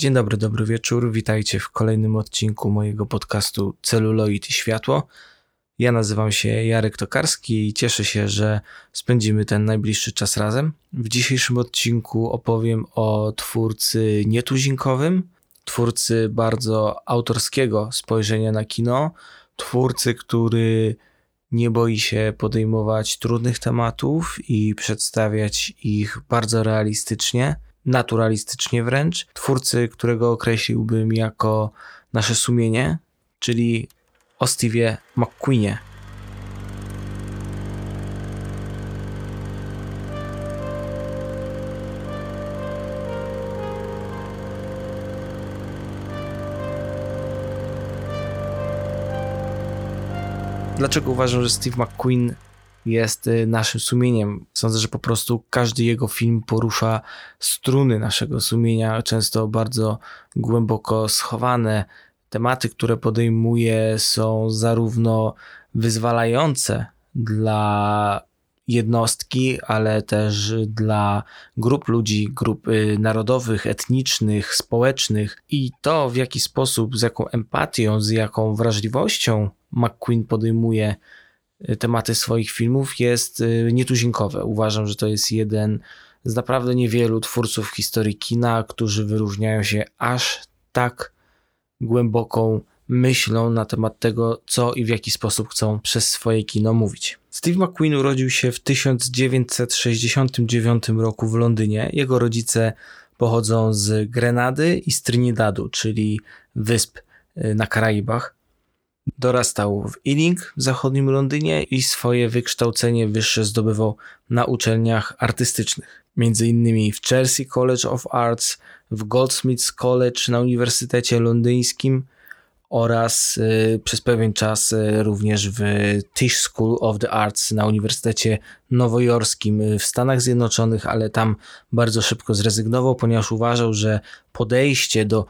Dzień dobry, dobry wieczór. Witajcie w kolejnym odcinku mojego podcastu Celuloid i Światło. Ja nazywam się Jarek Tokarski i cieszę się, że spędzimy ten najbliższy czas razem. W dzisiejszym odcinku opowiem o twórcy nietuzinkowym, twórcy bardzo autorskiego spojrzenia na kino, twórcy, który nie boi się podejmować trudnych tematów i przedstawiać ich bardzo realistycznie, naturalistycznie wręcz. Twórcy, którego określiłbym jako nasze sumienie, czyli o Steve'ie McQueenie. Dlaczego uważam, że Steve McQueen jest y, naszym sumieniem? Sądzę, że po prostu każdy jego film porusza struny naszego sumienia, często bardzo głęboko schowane. Tematy, które podejmuje, są zarówno wyzwalające dla jednostki, ale też dla grup ludzi, grup y, narodowych, etnicznych, społecznych i to w jaki sposób, z jaką empatią, z jaką wrażliwością McQueen podejmuje tematy swoich filmów jest y, nietuzinkowe. Uważam, że to jest jeden z naprawdę niewielu twórców historii kina, którzy wyróżniają się aż tak głęboką myślą na temat tego, co i w jaki sposób chcą przez swoje kino mówić. Steve McQueen urodził się w 1969 roku w Londynie. Jego rodzice pochodzą z Grenady i z Trinidadu, czyli wysp y, na Karaibach. Dorastał w Ealing w zachodnim Londynie i swoje wykształcenie wyższe zdobywał na uczelniach artystycznych. Między innymi w Chelsea College of Arts, w Goldsmiths College na Uniwersytecie Londyńskim oraz y, przez pewien czas y, również w Tisch School of the Arts na Uniwersytecie Nowojorskim y, w Stanach Zjednoczonych, ale tam bardzo szybko zrezygnował, ponieważ uważał, że podejście do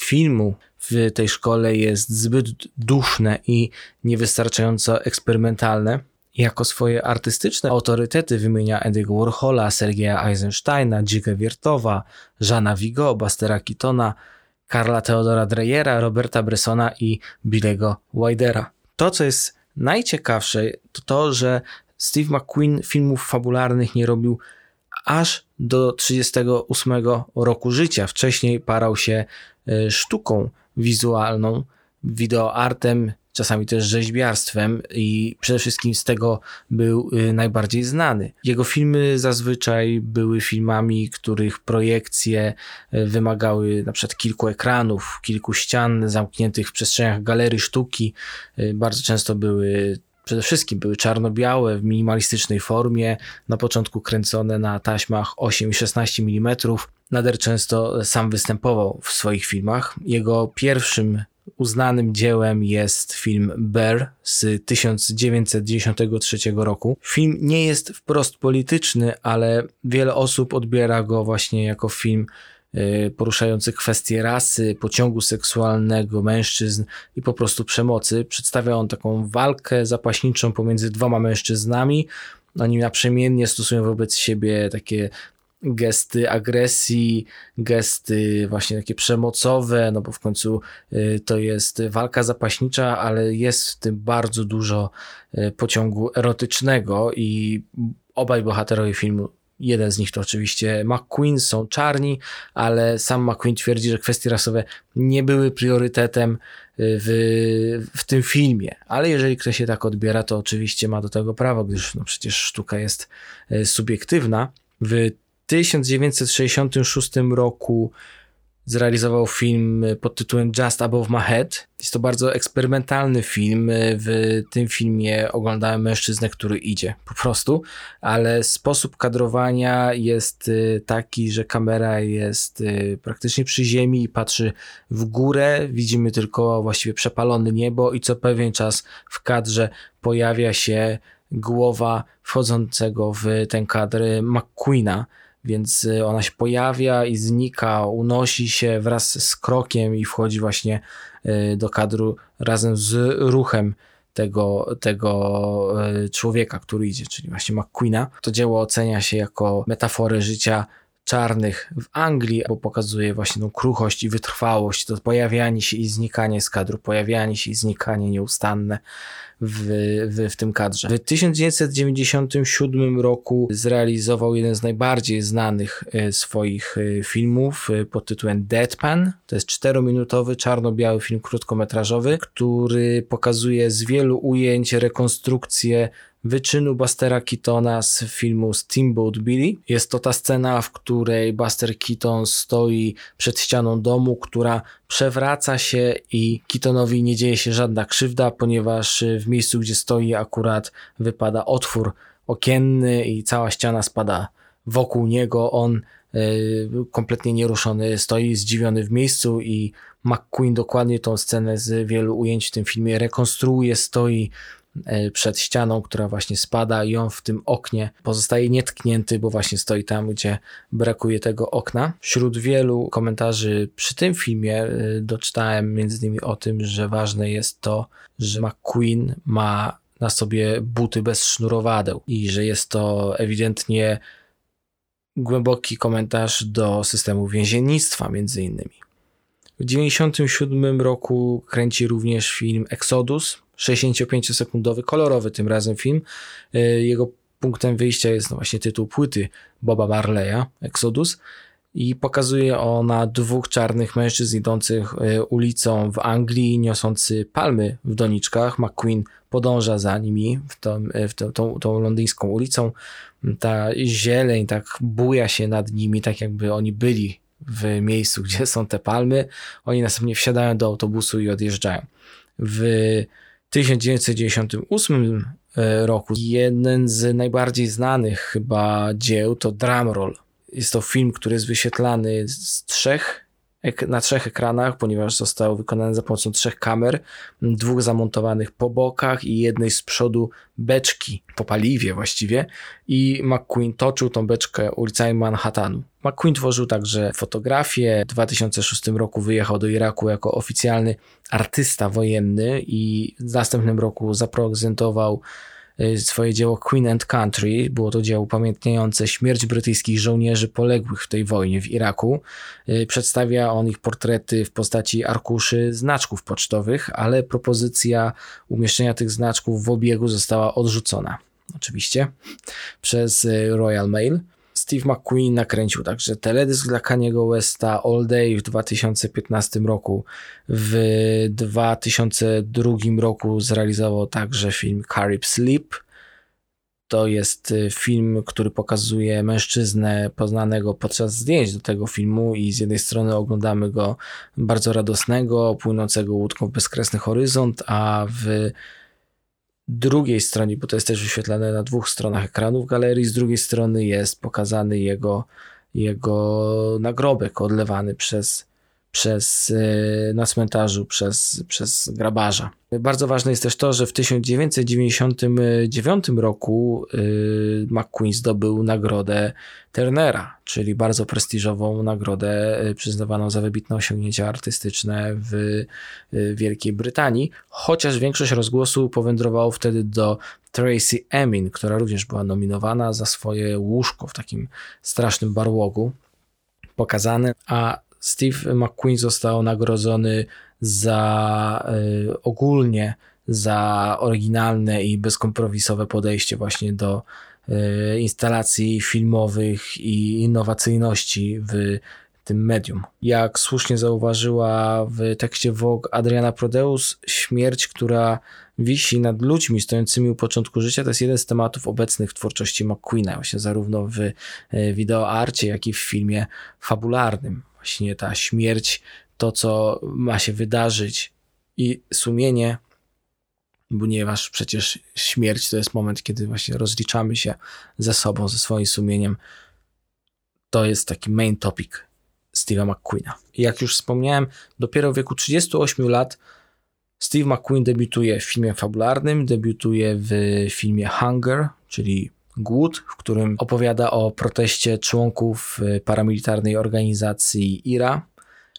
filmu w tej szkole jest zbyt duszne i niewystarczająco eksperymentalne. Jako swoje artystyczne autorytety wymienia Andy'ego Warhola, Sergeja Eisensteina, Dzika Wiertowa, Żana Vigo, Bastera Keatona, Karla Theodora Dreyera, Roberta Bressona i Billego Widera. To, co jest najciekawsze, to to, że Steve McQueen filmów fabularnych nie robił aż do 38 roku życia. Wcześniej parał się e, sztuką wizualną, wideoartem, czasami też rzeźbiarstwem i przede wszystkim z tego był y, najbardziej znany. Jego filmy zazwyczaj były filmami, których projekcje y, wymagały na przykład kilku ekranów, kilku ścian zamkniętych w przestrzeniach galerii sztuki. Y, bardzo często były przede wszystkim były czarno-białe w minimalistycznej formie, na początku kręcone na taśmach 8 i 16 mm. Nader często sam występował w swoich filmach. Jego pierwszym uznanym dziełem jest film Bear z 1993 roku. Film nie jest wprost polityczny, ale wiele osób odbiera go właśnie jako film y, poruszający kwestie rasy, pociągu seksualnego mężczyzn i po prostu przemocy. Przedstawia on taką walkę zapaśniczą pomiędzy dwoma mężczyznami. Oni naprzemiennie stosują wobec siebie takie gesty agresji, gesty właśnie takie przemocowe, no bo w końcu y, to jest walka zapaśnicza, ale jest w tym bardzo dużo y, pociągu erotycznego i obaj bohaterowie filmu Jeden z nich to oczywiście McQueen, są czarni, ale sam McQueen twierdzi, że kwestie rasowe nie były priorytetem y, w, w tym filmie. Ale jeżeli ktoś się tak odbiera, to oczywiście ma do tego prawo, gdyż no przecież sztuka jest subiektywna. W 1966 roku zrealizował film pod tytułem Just Above My Head. Jest to bardzo eksperymentalny film. W tym filmie oglądałem mężczyznę, który idzie po prostu, ale sposób kadrowania jest y, taki, że kamera jest praktycznie przy ziemi i patrzy w górę. Widzimy tylko właściwie przepalone niebo i co pewien czas w kadrze pojawia się głowa wchodzącego w ten kadr McQueena więc y, ona się pojawia i znika, unosi się wraz z krokiem i wchodzi właśnie y, do kadru razem z ruchem tego, tego y, człowieka, który idzie, czyli właśnie McQueena. To dzieło ocenia się jako metaforę życia czarnych w Anglii, bo pokazuje właśnie tą kruchość i wytrwałość, to pojawianie się i znikanie z kadru, pojawianie się i znikanie nieustanne w, w, w tym kadrze. W 1997 roku zrealizował jeden z najbardziej znanych e, swoich e, filmów e, pod tytułem Deadpan. To jest czterominutowy, czarno-biały film krótkometrażowy, który pokazuje z wielu ujęć rekonstrukcję wyczynu Bustera Keatona z filmu Steamboat Billy. Jest to ta scena, w której Buster Keaton stoi przed ścianą domu, która przewraca się i Keatonowi nie dzieje się żadna krzywda, ponieważ w miejscu, gdzie stoi akurat wypada otwór okienny i cała ściana spada wokół niego. On e, kompletnie nieruszony stoi zdziwiony w miejscu i McQueen dokładnie tą scenę z wielu ujęć w tym filmie rekonstruuje, stoi przed ścianą, która właśnie spada i on w tym oknie pozostaje nietknięty, bo właśnie stoi tam, gdzie brakuje tego okna. Wśród wielu komentarzy przy tym filmie e, doczytałem między innymi o tym, że ważne jest to, że McQueen ma na sobie buty bez sznurowadeł i że jest to ewidentnie głęboki komentarz do systemu więziennictwa między innymi. W 1997 roku kręci również film Exodus, 65-sekundowy, kolorowy tym razem film. E, jego punktem wyjścia jest no właśnie tytuł płyty Boba Marleya, Exodus. I pokazuje ona dwóch czarnych mężczyzn idących e, ulicą w Anglii, niosący palmy w doniczkach. McQueen podąża za nimi w, tą, e, w tą, tą, tą londyńską ulicą. Ta zieleń tak buja się nad nimi, tak jakby oni byli w miejscu, gdzie są te palmy. Oni następnie wsiadają do autobusu i odjeżdżają. W 1998 e, roku jeden z najbardziej znanych chyba dzieł to Drumroll. Jest to film, który jest wyświetlany z trzech na trzech ekranach, ponieważ został wykonany za pomocą trzech kamer, dwóch zamontowanych po bokach i jednej z przodu beczki po paliwie właściwie i McQueen toczył tą beczkę ulicami Manhattanu. McQueen tworzył także fotografie. W 2006 roku wyjechał do Iraku jako oficjalny artysta wojenny i w następnym roku zaprezentował swoje dzieło Queen and Country. Było to dzieło upamiętniające śmierć brytyjskich żołnierzy poległych w tej wojnie w Iraku. Y, przedstawia on ich portrety w postaci arkuszy znaczków pocztowych, ale propozycja umieszczenia tych znaczków w obiegu została odrzucona. Oczywiście przez y, Royal Mail. Steve McQueen nakręcił także teledysk dla Kaniego Westa All Day w 2015 roku. W 2002 roku zrealizował także film Carib Sleep. To jest y, film, który pokazuje mężczyznę poznanego podczas zdjęć do tego filmu i z jednej strony oglądamy go bardzo radosnego, płynącego łódką w bezkresny horyzont, a w drugiej stronie, bo to jest też wyświetlane na dwóch stronach ekranu w galerii, z drugiej strony jest pokazany jego, jego nagrobek odlewany przez przez, e, na cmentarzu przez, przez grabarza. Bardzo ważne jest też to, że w 1999 roku e, McQueen zdobył nagrodę Turnera, czyli bardzo prestiżową nagrodę e, przyznawaną za wybitne osiągnięcia artystyczne w Wielkiej Brytanii, chociaż większość rozgłosu powędrowało wtedy do Tracy Emin, która również była nominowana za swoje łóżko w takim strasznym barłogu pokazane, a Steve McQueen został nagrodzony za y, ogólnie za oryginalne i bezkompromisowe podejście właśnie do y, instalacji filmowych i innowacyjności w tym medium. Jak słusznie zauważyła w tekście Vogue Adriana Prodeus, śmierć, która wisi nad ludźmi stojącymi u początku życia, to jest jeden z tematów obecnych w twórczości McQueena, właśnie zarówno w wideoarcie, jak i w filmie fabularnym właśnie ta śmierć, to co ma się wydarzyć i sumienie, ponieważ przecież śmierć to jest moment, kiedy właśnie rozliczamy się ze sobą, ze swoim sumieniem. To jest taki main topic Steve'a McQueena. I jak już wspomniałem, dopiero w wieku 38 lat Steve McQueen debiutuje w filmie fabularnym, debiutuje w filmie Hunger, czyli Głód, w którym opowiada o proteście członków y, paramilitarnej organizacji IRA,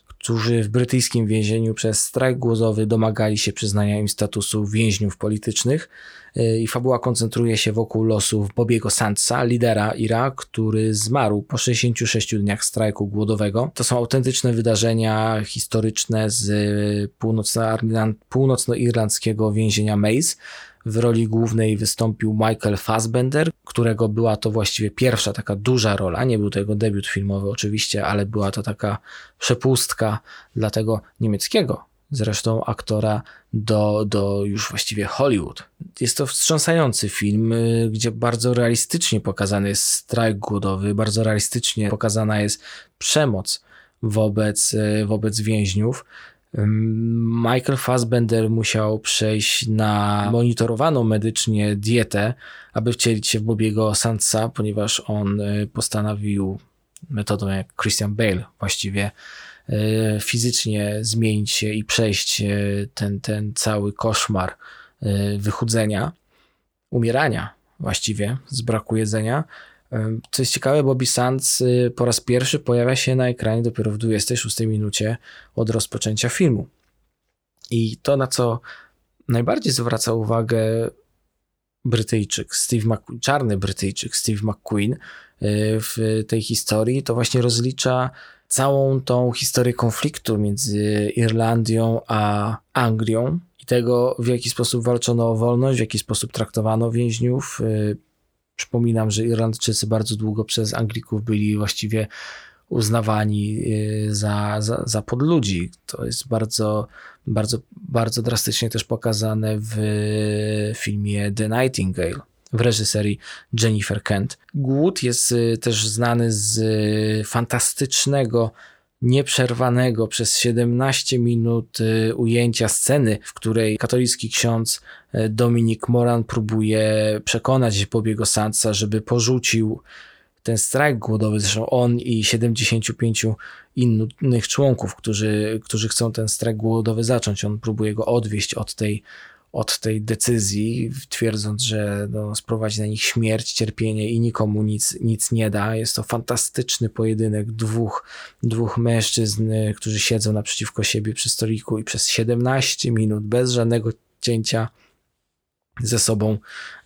którzy w brytyjskim więzieniu przez strajk głodowy domagali się przyznania im statusu więźniów politycznych. Y, I fabuła koncentruje się wokół losów Bobiego Sandsa, lidera Ira, który zmarł po 66 dniach strajku głodowego. To są autentyczne wydarzenia historyczne z północnoirlandzkiego więzienia Maze. W roli głównej wystąpił Michael Fassbender, którego była to właściwie pierwsza taka duża rola. Nie był to jego debiut filmowy oczywiście, ale była to taka przepustka dla tego niemieckiego zresztą aktora do, do już właściwie Hollywood. Jest to wstrząsający film, y, gdzie bardzo realistycznie pokazany jest strajk głodowy, bardzo realistycznie pokazana jest przemoc wobec, y, wobec więźniów. Michael Fassbender musiał przejść na monitorowaną medycznie dietę, aby wcielić się w Bobiego Sandsa, ponieważ on y, postanowił metodą jak Christian Bale właściwie y, fizycznie zmienić się i przejść y, ten, ten cały koszmar wychudzenia, umierania właściwie z braku jedzenia. Co jest ciekawe, Bobby Sands y, po raz pierwszy pojawia się na ekranie dopiero w 26 minucie od rozpoczęcia filmu. I to, na co najbardziej zwraca uwagę Brytyjczyk, Steve McQueen, czarny Brytyjczyk, Steve McQueen y, w tej historii, to właśnie rozlicza całą tą historię konfliktu między Irlandią a Anglią i tego, w jaki sposób walczono o wolność, w jaki sposób traktowano więźniów, y, Przypominam, że Irlandczycy bardzo długo przez Anglików byli właściwie uznawani y, za, za, za podludzi. To jest bardzo, bardzo, bardzo drastycznie też pokazane w filmie The Nightingale w reżyserii Jennifer Kent. Głód jest y, też znany z fantastycznego nieprzerwanego przez 17 minut y, ujęcia sceny, w której katolicki ksiądz y, Dominik Moran próbuje przekonać Bobiego Sansa, żeby porzucił ten strajk głodowy, zresztą on i 75 innych członków, którzy, którzy chcą ten strajk głodowy zacząć. On próbuje go odwieść od tej od tej decyzji, twierdząc, że no, sprowadzi na nich śmierć, cierpienie i nikomu nic, nic nie da. Jest to fantastyczny pojedynek dwóch, dwóch mężczyzn, którzy siedzą naprzeciwko siebie przy stoliku i przez 17 minut bez żadnego cięcia ze sobą,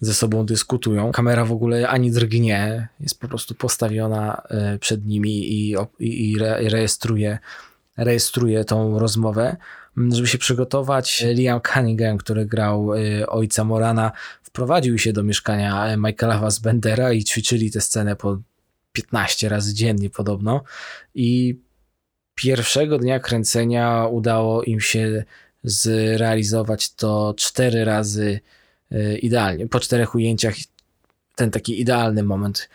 ze sobą dyskutują. Kamera w ogóle ani drgnie, jest po prostu postawiona e, przed nimi i, i, i rejestruje, rejestruje tą rozmowę. Mm, żeby się przygotować, Liam Cunningham, który grał y, ojca Morana, wprowadził się do mieszkania Michaela Fassbendera i ćwiczyli tę scenę po 15 razy dziennie podobno. I pierwszego dnia kręcenia udało im się zrealizować to cztery razy idealnie. Po czterech ujęciach ten taki idealny moment,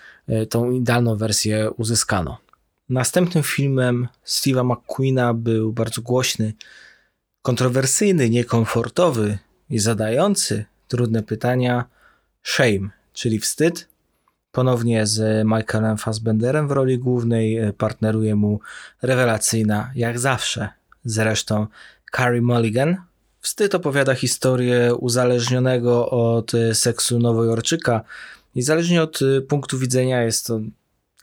tą idealną wersję uzyskano. Następnym filmem Steve'a McQueena był bardzo głośny kontrowersyjny, niekomfortowy i zadający trudne pytania Shame, czyli wstyd. Ponownie z Michaelem Fassbenderem w roli głównej e, partneruje mu rewelacyjna, jak zawsze, zresztą Carrie Mulligan. Wstyd opowiada historię uzależnionego od seksu nowojorczyka i zależnie od punktu widzenia jest to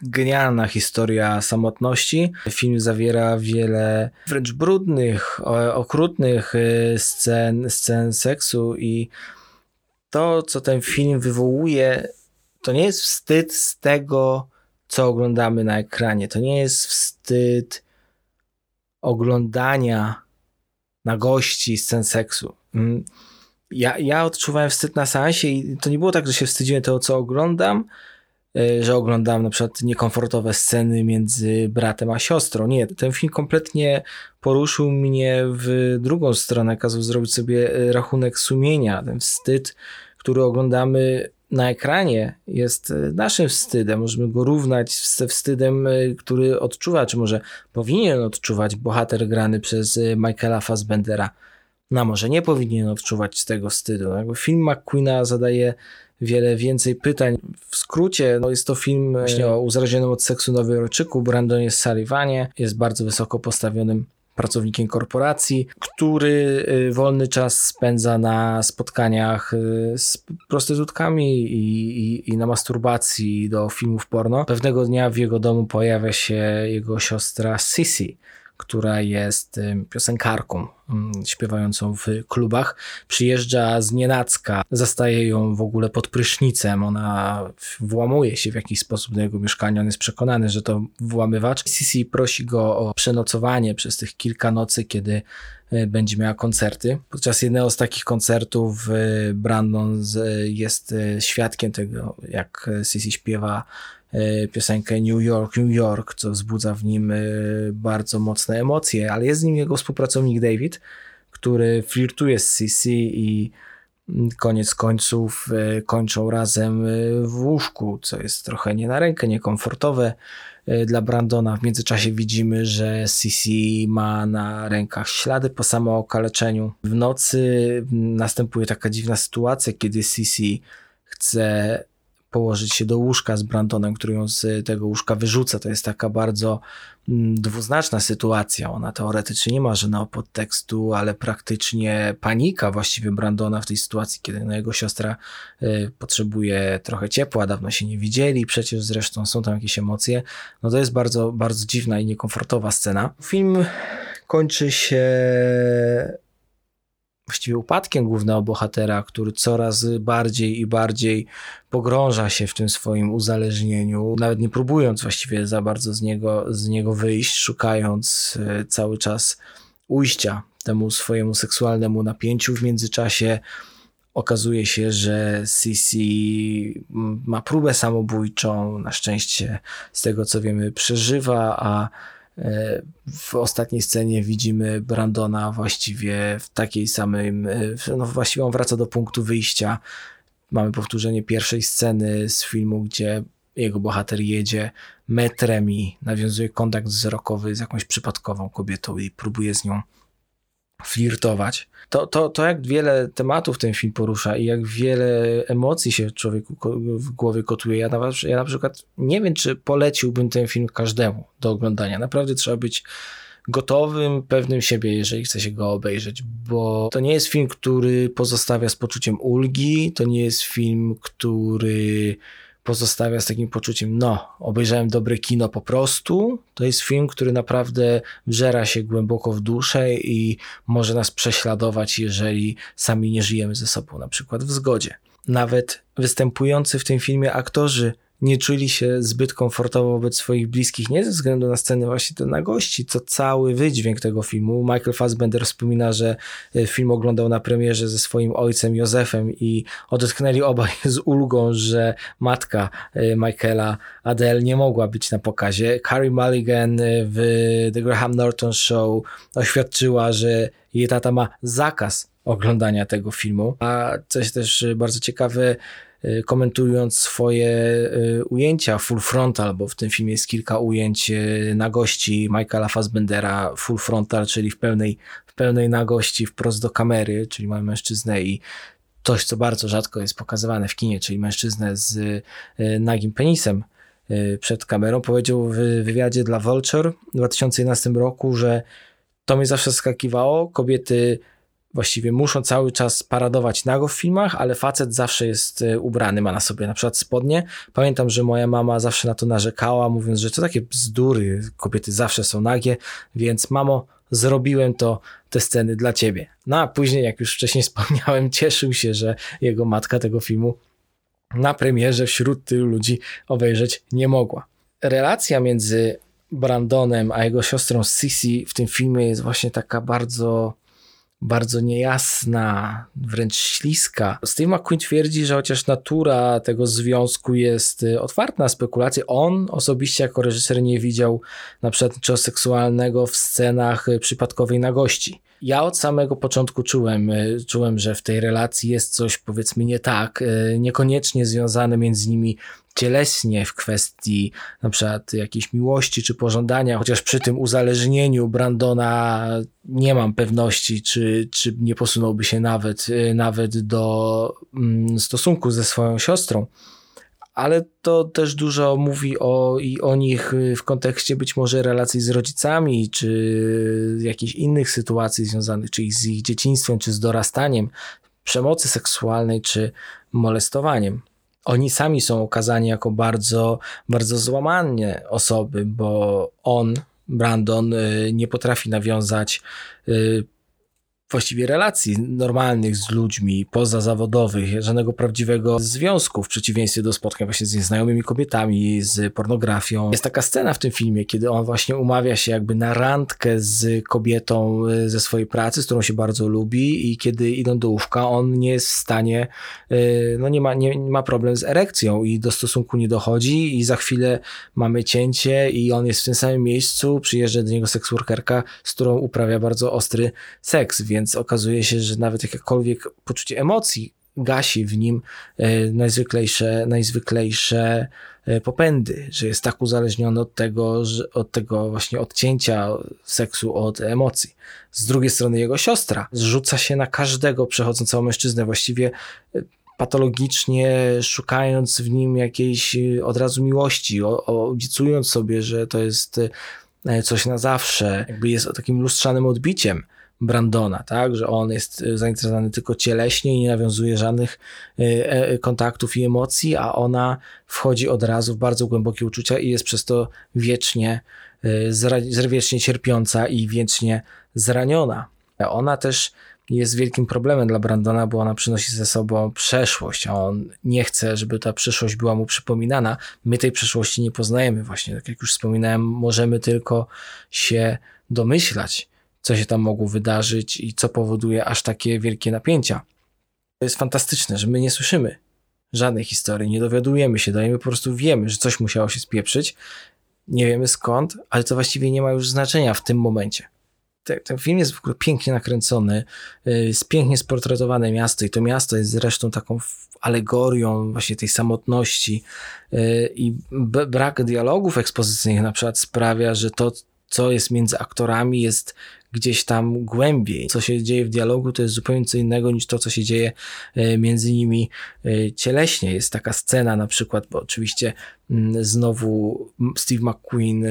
genialna historia samotności. Film zawiera wiele wręcz brudnych, okrutnych y, scen, scen seksu i to, co ten film wywołuje, to nie jest wstyd z tego, co oglądamy na ekranie. To nie jest wstyd oglądania na gości scen seksu. Mm. Ja, ja odczuwałem wstyd na seansie i to nie było tak, że się wstydziłem tego, co oglądam, że oglądam na przykład niekomfortowe sceny między bratem a siostrą. Nie, ten film kompletnie poruszył mnie w drugą stronę, kazał zrobić sobie e, rachunek sumienia. Ten wstyd, który oglądamy na ekranie jest e, naszym wstydem. Możemy go równać ze wstydem, który odczuwa, czy może powinien odczuwać bohater grany przez Michaela Fassbendera. No może nie powinien odczuwać tego wstydu. Film McQueena zadaje wiele więcej pytań. W skrócie, no jest to film właśnie o uzależnionym od seksu nowojorczyku. Brandon jest Sullivanie, jest bardzo wysoko postawionym pracownikiem korporacji, który y, wolny czas spędza na spotkaniach y, z prostytutkami i, i, i, na masturbacji do filmów porno. Pewnego dnia w jego domu pojawia się jego siostra Sissy, która jest piosenkarką śpiewającą w klubach. Przyjeżdża z nienacka, zastaje ją w ogóle pod prysznicem. Ona włamuje się w jakiś sposób do jego mieszkania. On jest przekonany, że to włamywacz. Sisi prosi go o przenocowanie przez tych kilka nocy, kiedy e, będzie miała koncerty. Podczas jednego z takich koncertów e, Brandon jest e, świadkiem tego, jak Sisi śpiewa piosenkę New York, New York, co wzbudza w nim e, bardzo mocne emocje, ale jest z nim jego współpracownik David, który flirtuje z CC i koniec końców e, kończą razem w łóżku, co jest trochę nie na rękę, niekomfortowe dla Brandona. W międzyczasie widzimy, że CC ma na rękach ślady po samookaleczeniu. W nocy następuje taka dziwna sytuacja, kiedy CC chce położyć się do łóżka z Brandonem, który ją z tego łóżka wyrzuca. To jest taka bardzo mm, dwuznaczna sytuacja. Ona teoretycznie nie ma żadnego podtekstu, ale praktycznie panika właściwie Brandona w tej sytuacji, kiedy no, jego siostra y, potrzebuje trochę ciepła, dawno się nie widzieli, przecież zresztą są tam jakieś emocje. No to jest bardzo, bardzo dziwna i niekomfortowa scena. Film kończy się właściwie upadkiem głównego bohatera, który coraz bardziej i bardziej pogrąża się w tym swoim uzależnieniu, nawet nie próbując właściwie za bardzo z niego, z niego wyjść, szukając e, cały czas ujścia temu swojemu seksualnemu napięciu. W międzyczasie okazuje się, że Sisi ma próbę samobójczą, na szczęście z tego co wiemy przeżywa, a w ostatniej scenie widzimy Brandona właściwie w takiej samej, no właściwie on wraca do punktu wyjścia. Mamy powtórzenie pierwszej sceny z filmu, gdzie jego bohater jedzie metrem i nawiązuje kontakt wzrokowy z jakąś przypadkową kobietą i próbuje z nią flirtować. To, to, to jak wiele tematów ten film porusza i jak wiele emocji się człowieku w głowie kotuje. Ja na, ja na przykład nie wiem, czy poleciłbym ten film każdemu do oglądania. Naprawdę trzeba być gotowym, pewnym siebie, jeżeli chce się go obejrzeć, bo to nie jest film, który pozostawia z poczuciem ulgi, to nie jest film, który pozostawia z takim poczuciem, no, obejrzałem dobre kino po prostu. To jest film, który naprawdę wżera się głęboko w duszę i może nas prześladować, jeżeli sami nie żyjemy ze sobą, na przykład w zgodzie. Nawet występujący w tym filmie aktorzy nie czuli się zbyt komfortowo wobec swoich bliskich, nie ze względu na sceny właśnie te nagości, co cały wydźwięk tego filmu. Michael Fassbender wspomina, że e, film oglądał na premierze ze swoim ojcem Józefem i odetchnęli obaj z ulgą, że matka e, Michaela, Adele, nie mogła być na pokazie. Carrie Mulligan e, w The Graham Norton Show oświadczyła, że jej tata ma zakaz oglądania tego filmu. A coś też bardzo ciekawe, komentując swoje y, ujęcia full frontal, bo w tym filmie jest kilka ujęć y, nagości Michaela Fassbendera full frontal, czyli w pełnej, w pełnej nagości wprost do kamery, czyli mamy mężczyznę i coś, co bardzo rzadko jest pokazywane w kinie, czyli mężczyznę z nagim penisem przed kamerą, powiedział w wywiadzie dla Vulture w 2011 roku, że to mnie zawsze skakiwało. Kobiety właściwie muszą cały czas paradować nago w filmach, ale facet zawsze jest e, ubrany, ma na sobie na przykład spodnie. Pamiętam, że moja mama zawsze na to narzekała, mówiąc, że to takie bzdury, kobiety zawsze są nagie, więc mamo, zrobiłem to, te sceny dla ciebie. No a później, jak już wcześniej wspomniałem, cieszył się, że jego matka tego filmu na premierze wśród tylu ludzi obejrzeć nie mogła. Relacja między Brandonem a jego siostrą Sissy w tym filmie jest właśnie taka bardzo bardzo niejasna, wręcz śliska. Steve McQueen twierdzi, że chociaż natura tego związku jest y, otwarta na spekulacje, on osobiście jako reżyser nie widział na przykład seksualnego w scenach y, przypadkowej nagości. Ja od samego początku czułem, y, czułem, że w tej relacji jest coś powiedzmy nie tak, niekoniecznie związane między nimi cieleśnie w kwestii na przykład jakiejś miłości czy pożądania, chociaż przy tym uzależnieniu Brandona nie mam pewności, czy, czy nie posunąłby się nawet, y, nawet do mm, stosunku ze swoją siostrą. Ale to też dużo mówi o, i o nich w kontekście być może relacji z rodzicami, czy jakichś innych sytuacji związanych, czy z ich dzieciństwem, czy z dorastaniem, przemocy seksualnej, czy molestowaniem oni sami są okazani jako bardzo, bardzo złamane osoby, bo on Brandon nie potrafi nawiązać właściwie relacji normalnych z ludźmi, pozazawodowych, żadnego prawdziwego związku, w przeciwieństwie do spotkań właśnie z nieznajomymi kobietami, z pornografią. Jest taka scena w tym filmie, kiedy on właśnie umawia się jakby na randkę z kobietą e, ze swojej pracy, z którą się bardzo lubi i kiedy idą do łóżka, on nie jest w stanie, e, no nie ma, nie, ma problem z erekcją i do stosunku nie dochodzi i za chwilę mamy cięcie i on jest w tym samym miejscu, przyjeżdża do niego seksworkerka, z którą uprawia bardzo ostry seks, więc więc okazuje się, że nawet jakiekolwiek poczucie emocji gasi w nim e, najzwyklejsze, najzwyklejsze e, popędy, że jest tak uzależniony od tego, że, od tego właśnie odcięcia seksu od emocji. Z drugiej strony jego siostra zrzuca się na każdego przechodzącego mężczyznę, właściwie e, patologicznie szukając w nim jakiejś od razu miłości, obiecując sobie, że to jest coś na zawsze, jakby jest takim lustrzanym odbiciem Brandona, tak, że on jest e, zainteresowany tylko cieleśnie i nie nawiązuje żadnych e, e, kontaktów i emocji, a ona wchodzi od razu w bardzo głębokie uczucia i jest przez to wiecznie, wiecznie cierpiąca i wiecznie zraniona. Ona też jest wielkim problemem dla Brandona, bo ona przynosi ze sobą przeszłość, a on nie chce, żeby ta przeszłość była mu przypominana. My tej przeszłości nie poznajemy, właśnie tak jak już wspominałem, możemy tylko się domyślać co się tam mogło wydarzyć i co powoduje aż takie wielkie napięcia. To jest fantastyczne, że my nie słyszymy żadnej historii, nie dowiadujemy się, dajemy po prostu wiemy, że coś musiało się spieprzyć, nie wiemy skąd, ale to właściwie nie ma już znaczenia w tym momencie. Ten, film jest w ogóle pięknie nakręcony, y, jest pięknie sportretowane miasto i to miasto jest zresztą taką alegorią właśnie tej samotności y, i brak dialogów ekspozycyjnych na przykład sprawia, że to, co jest między aktorami, jest gdzieś tam głębiej. Co się dzieje w dialogu, to jest zupełnie co innego niż to, co się dzieje e, między nimi e, cieleśnie. Jest taka scena na przykład, bo oczywiście mm, znowu Steve McQueen e,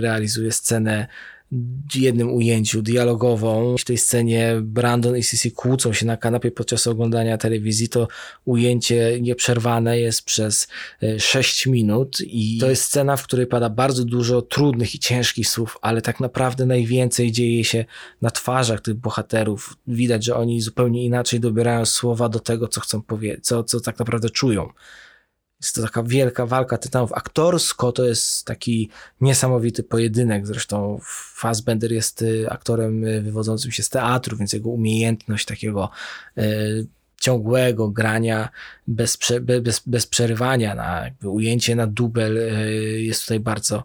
realizuje scenę jednym ujęciu dialogową. W tej scenie Brandon i Sissy kłócą się na kanapie podczas oglądania telewizji. To ujęcie nieprzerwane jest przez 6 e, minut i to jest scena, w której pada bardzo dużo trudnych i ciężkich słów, ale tak naprawdę najwięcej dzieje się na twarzach tych bohaterów. Widać, że oni zupełnie inaczej dobierają słowa do tego, co chcą powiedzieć, co, co tak naprawdę czują. Jest to taka wielka walka tytanów. Aktorsko to jest taki niesamowity pojedynek. Zresztą Fassbender jest y, aktorem y, wywodzącym się z teatru, więc jego umiejętność takiego y, ciągłego grania bez, bez, bez przerywania, na ujęcie na dubel jest tutaj bardzo,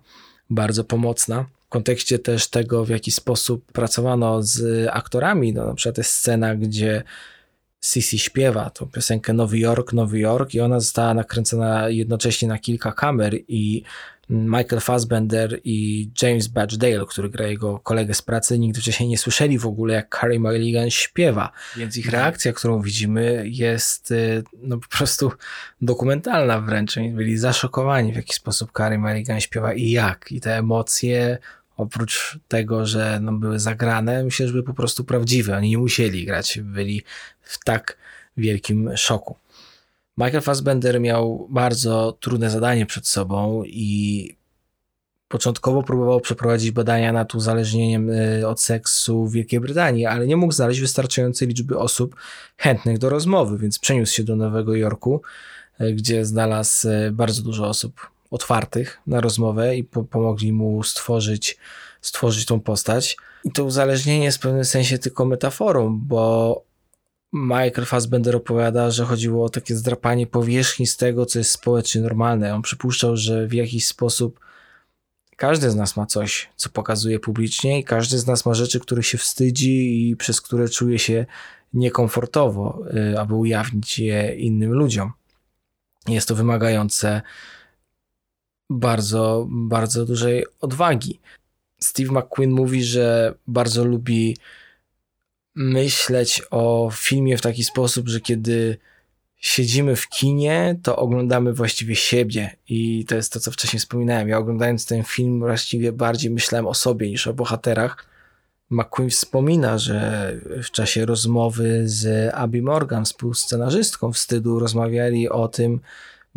bardzo pomocna. W kontekście też tego, w jaki sposób pracowano z aktorami, no, na przykład jest scena, gdzie Sissy śpiewa tą piosenkę Nowy Jork, Nowy Jork i ona została nakręcona jednocześnie na kilka kamer i Michael Fassbender i James Badge Dale, który gra jego kolegę z pracy, nigdy wcześniej nie słyszeli w ogóle, jak Carrie Mulligan śpiewa. Więc ich reakcja, którą widzimy, jest y, no, po prostu dokumentalna wręcz. Oni byli zaszokowani, w jaki sposób Carrie Mulligan śpiewa i jak. I te emocje oprócz tego, że no, były zagrane, myślę, że były po prostu prawdziwe. Oni nie musieli grać, byli w tak wielkim szoku. Michael Fassbender miał bardzo trudne zadanie przed sobą i początkowo próbował przeprowadzić badania nad uzależnieniem y, od seksu w Wielkiej Brytanii, ale nie mógł znaleźć wystarczającej liczby osób chętnych do rozmowy, więc przeniósł się do Nowego Jorku, y, gdzie znalazł y, bardzo dużo osób otwartych na rozmowę i po pomogli mu stworzyć, stworzyć tą postać. I to uzależnienie jest w pewnym sensie tylko metaforą, bo Michael Fassbender opowiada, że chodziło o takie zdrapanie powierzchni z tego, co jest społecznie normalne. On przypuszczał, że w jakiś sposób każdy z nas ma coś, co pokazuje publicznie i każdy z nas ma rzeczy, których się wstydzi i przez które czuje się niekomfortowo, y, aby ujawnić je innym ludziom. Jest to wymagające bardzo, bardzo dużej odwagi. Steve McQueen mówi, że bardzo lubi myśleć o filmie w taki sposób, że kiedy siedzimy w kinie, to oglądamy właściwie siebie i to jest to, co wcześniej wspominałem. Ja oglądając ten film właściwie bardziej myślałem o sobie niż o bohaterach. McQueen wspomina, że w czasie rozmowy z Abby Morgan, współscenarzystką Wstydu, rozmawiali o tym,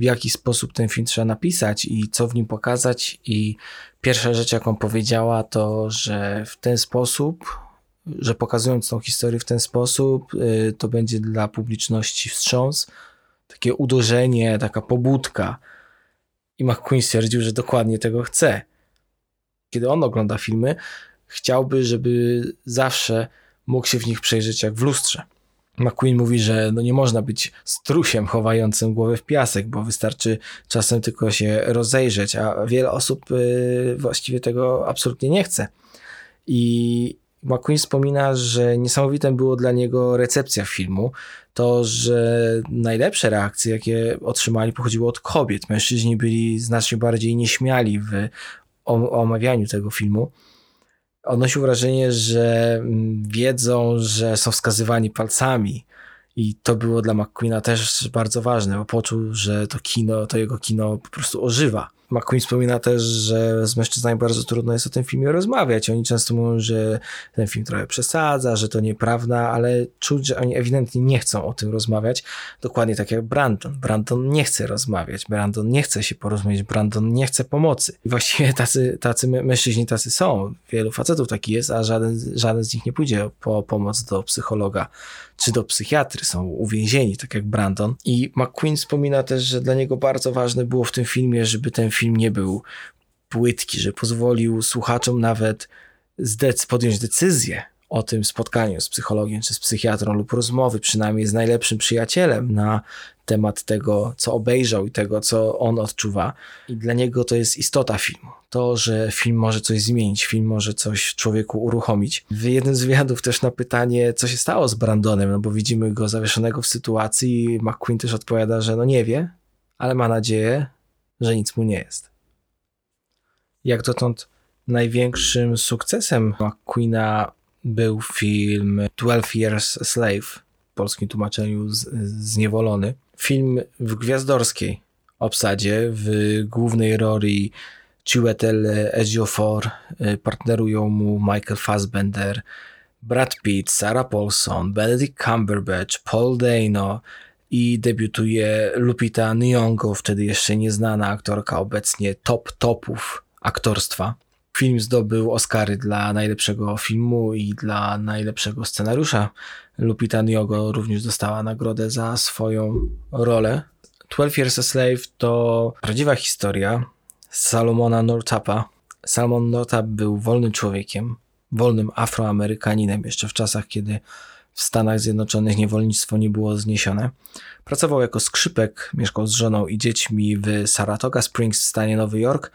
w jaki sposób ten film trzeba napisać i co w nim pokazać. I pierwsza rzecz, jaką powiedziała, to, że w ten sposób, że pokazując tą historię w ten sposób, y, to będzie dla publiczności wstrząs, takie uderzenie, taka pobudka. I McQueen stwierdził, że dokładnie tego chce. Kiedy on ogląda filmy, chciałby, żeby zawsze mógł się w nich przejrzeć jak w lustrze. McQueen mówi, że no nie można być strusiem chowającym głowę w piasek, bo wystarczy czasem tylko się rozejrzeć, a wiele osób y, właściwie tego absolutnie nie chce. I McQueen wspomina, że niesamowitą było dla niego recepcja filmu. To, że najlepsze reakcje, jakie otrzymali, pochodziły od kobiet. Mężczyźni byli znacznie bardziej nieśmiali w omawianiu tego filmu odnosił wrażenie, że mm, wiedzą, że są wskazywani palcami. I to było dla McQueena też bardzo ważne, bo poczuł, że to kino, to jego kino po prostu ożywa. McQueen wspomina też, że z mężczyznami bardzo trudno jest o tym filmie rozmawiać. Oni często mówią, że ten film trochę przesadza, że to nieprawda, ale czuć, że oni ewidentnie nie chcą o tym rozmawiać. Dokładnie tak jak Brandon. Brandon nie chce rozmawiać, Brandon nie chce się porozumieć, Brandon nie chce pomocy. I właściwie tacy, tacy mężczyźni tacy są. Wielu facetów taki jest, a żaden, żaden z nich nie pójdzie po pomoc do psychologa czy do psychiatry, są uwięzieni, tak jak Brandon. I McQueen wspomina też, że dla niego bardzo ważne było w tym filmie, żeby ten film nie był płytki, że pozwolił słuchaczom nawet zdec podjąć decyzję o tym spotkaniu z psychologiem czy z psychiatrą lub rozmowy przynajmniej z najlepszym przyjacielem na temat tego, co obejrzał i tego, co on odczuwa. I dla niego to jest istota filmu. To, że film może coś zmienić, film może coś człowieku uruchomić. W jednym z wywiadów też na pytanie, co się stało z Brandonem, no bo widzimy go zawieszonego w sytuacji McQueen też odpowiada, że no nie wie, ale ma nadzieję, że nic mu nie jest. Jak dotąd największym sukcesem McQueena był film 12 Years a Slave, w polskim tłumaczeniu Zniewolony. Film w gwiazdorskiej obsadzie, w głównej roli Chiwetel Ejiofor, partnerują mu Michael Fassbender, Brad Pitt, Sarah Paulson, Benedict Cumberbatch, Paul Dano i debiutuje Lupita Nyong'o, wtedy jeszcze nieznana aktorka, obecnie top topów aktorstwa. Film zdobył Oscary dla najlepszego filmu i dla najlepszego scenariusza. Lupita Nyong'o również dostała nagrodę za swoją rolę. 12 Years a Slave to prawdziwa historia Salomona Nortapa. Salomon Nortap był wolnym człowiekiem, wolnym Afroamerykaninem jeszcze w czasach, kiedy w Stanach Zjednoczonych niewolnictwo nie było zniesione. Pracował jako skrzypek, mieszkał z żoną i dziećmi w Saratoga Springs w stanie Nowy Jork.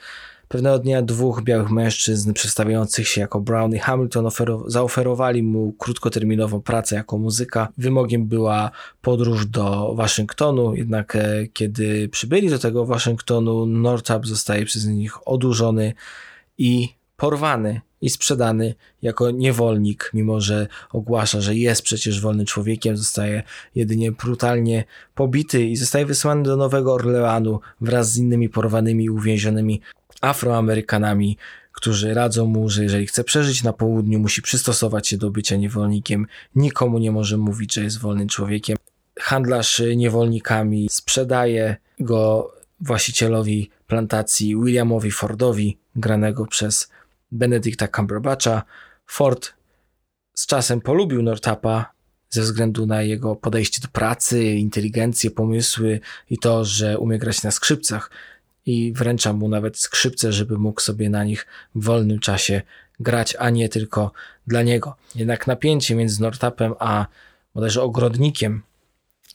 Pewnego dnia dwóch białych mężczyzn przedstawiających się jako Brown i Hamilton zaoferowali mu krótkoterminową pracę jako muzyka. Wymogiem była podróż do Waszyngtonu, jednak e, kiedy przybyli do tego Waszyngtonu, Northup zostaje przez nich odurzony i porwany i sprzedany jako niewolnik, mimo że ogłasza, że jest przecież wolnym człowiekiem, zostaje jedynie brutalnie pobity i zostaje wysłany do Nowego Orleanu wraz z innymi porwanymi i uwięzionymi Afroamerykanami, którzy radzą mu, że jeżeli chce przeżyć na południu, musi przystosować się do bycia niewolnikiem, nikomu nie może mówić, że jest wolnym człowiekiem. Handlarz niewolnikami sprzedaje go właścicielowi plantacji Williamowi Fordowi, granego przez Benedicta Cumberbatcha. Ford z czasem polubił Nortapa ze względu na jego podejście do pracy, inteligencję, pomysły i to, że umie grać na skrzypcach i wręcza mu nawet skrzypce, żeby mógł sobie na nich w wolnym czasie grać, a nie tylko dla niego. Jednak napięcie między Nortapem a bodajże ogrodnikiem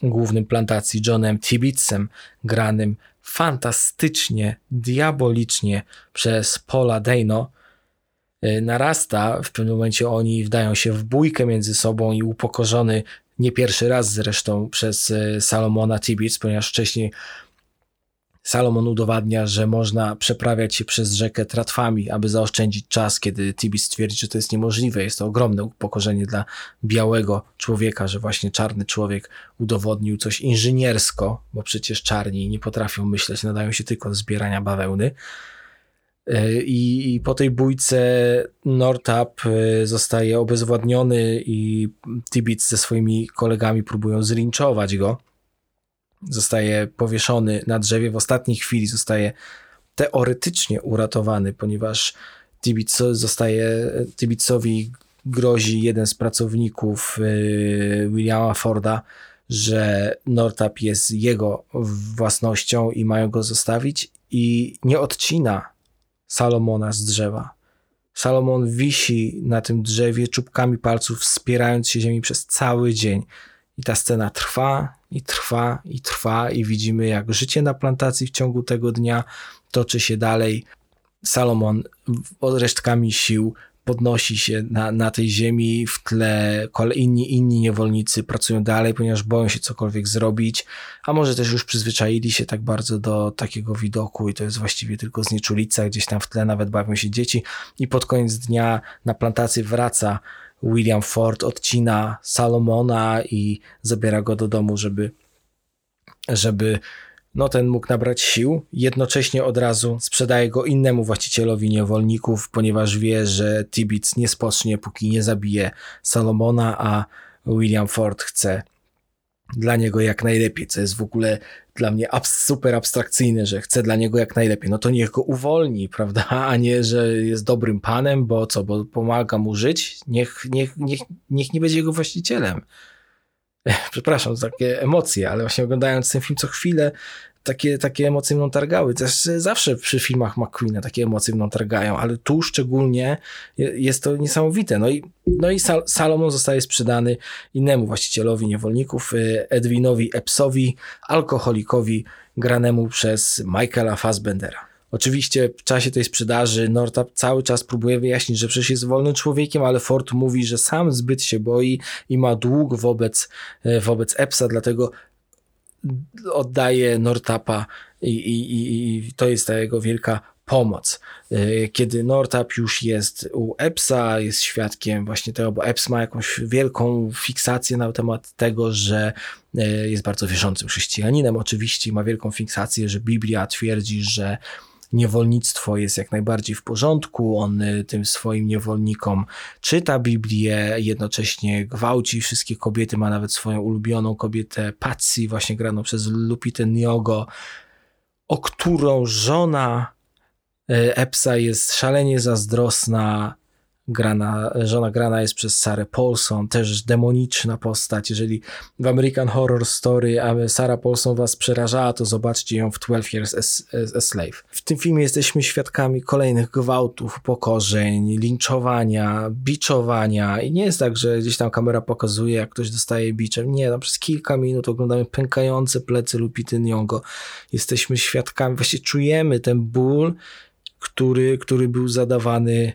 głównym plantacji Johnem Tibbitsem, granym fantastycznie, diabolicznie przez Paula Dano, narasta. W pewnym momencie oni wdają się w bójkę między sobą i upokorzony nie pierwszy raz zresztą przez y, Salomona Tibbits, ponieważ wcześniej Salomon udowadnia, że można przeprawiać się przez rzekę tratwami, aby zaoszczędzić czas, kiedy Tibis twierdzi, że to jest niemożliwe. Jest to ogromne upokorzenie dla białego człowieka, że właśnie czarny człowiek udowodnił coś inżyniersko, bo przecież czarni nie potrafią myśleć, nadają się tylko do zbierania bawełny. E, I, I, po tej bójce Nortap e, zostaje obezwładniony i Tibbits ze swoimi kolegami próbują zlinczować go. zostaje powieszony na drzewie, w ostatniej chwili zostaje teoretycznie uratowany, ponieważ Tibbets zostaje, grozi jeden z pracowników y, Williama Forda, że Nortap jest jego własnością i mają go zostawić i nie odcina Salomona z drzewa. Salomon wisi na tym drzewie czubkami palców, wspierając się ziemi przez cały dzień. I ta scena trwa i trwa i trwa i widzimy jak życie na plantacji w ciągu tego dnia toczy się dalej. Salomon resztkami sił podnosi się na, na tej ziemi, w tle inni, inni niewolnicy pracują dalej, ponieważ boją się cokolwiek zrobić, a może też już przyzwyczaili się tak bardzo do takiego widoku i to jest właściwie tylko znieczulica, gdzieś tam w tle nawet bawią się dzieci. I pod koniec dnia na plantacji wraca William Ford, odcina Salomona i zabiera go do domu, żeby żeby no ten mógł nabrać sił. Jednocześnie od razu sprzedaje go innemu właścicielowi niewolników, ponieważ wie, że Tibbets nie spocznie, póki nie zabije Salomona, a William Ford chce dla niego jak najlepiej, co jest w ogóle dla mnie super abstrakcyjne, że chce dla niego jak najlepiej. No to niech go uwolni, prawda? A nie, że jest dobrym panem, bo co, bo pomaga mu żyć. Niech, niech, niech, niech nie będzie jego właścicielem. przepraszam za takie emocje, ale właśnie oglądając ten film co chwilę, takie, takie emocje mną targały. Też zawsze przy filmach McQueena takie emocje mną targają, ale tu szczególnie jest to niesamowite. No i, no i Sal Salomon zostaje sprzedany innemu właścicielowi niewolników, y, Edwinowi Epsowi, alkoholikowi, granemu przez Michaela Fassbendera. Oczywiście w czasie tej sprzedaży Nortap cały czas próbuje wyjaśnić, że przecież jest wolnym człowiekiem, ale Ford mówi, że sam zbyt się boi i ma dług wobec, e, wobec Epsa, dlatego oddaje Nortapa i, i, i to jest ta jego wielka pomoc. E, kiedy Nortap już jest u Epsa, jest świadkiem właśnie tego, bo Eps ma jakąś wielką fiksację na temat tego, że e, jest bardzo wierzącym chrześcijaninem oczywiście ma wielką fiksację, że Biblia twierdzi, że niewolnictwo jest jak najbardziej w porządku. On y, tym swoim niewolnikom czyta Biblię, jednocześnie gwałci wszystkie kobiety, ma nawet swoją ulubioną kobietę Patsy, właśnie graną przez Lupitę Nyong'o, o którą żona y, Epsa jest szalenie zazdrosna, grana, żona grana jest przez Sarah Paulson, też demoniczna postać. Jeżeli w American Horror Story Sarah Paulson was przerażała, to zobaczcie ją w 12 Years a, Slave. W tym filmie jesteśmy świadkami kolejnych gwałtów, pokorzeń, linczowania, biczowania i nie jest tak, że gdzieś tam kamera pokazuje, jak ktoś dostaje biczem. Nie, no przez kilka minut oglądamy pękające plecy Lupity Nyong'o. Jesteśmy świadkami, właśnie czujemy ten ból, który, który był zadawany,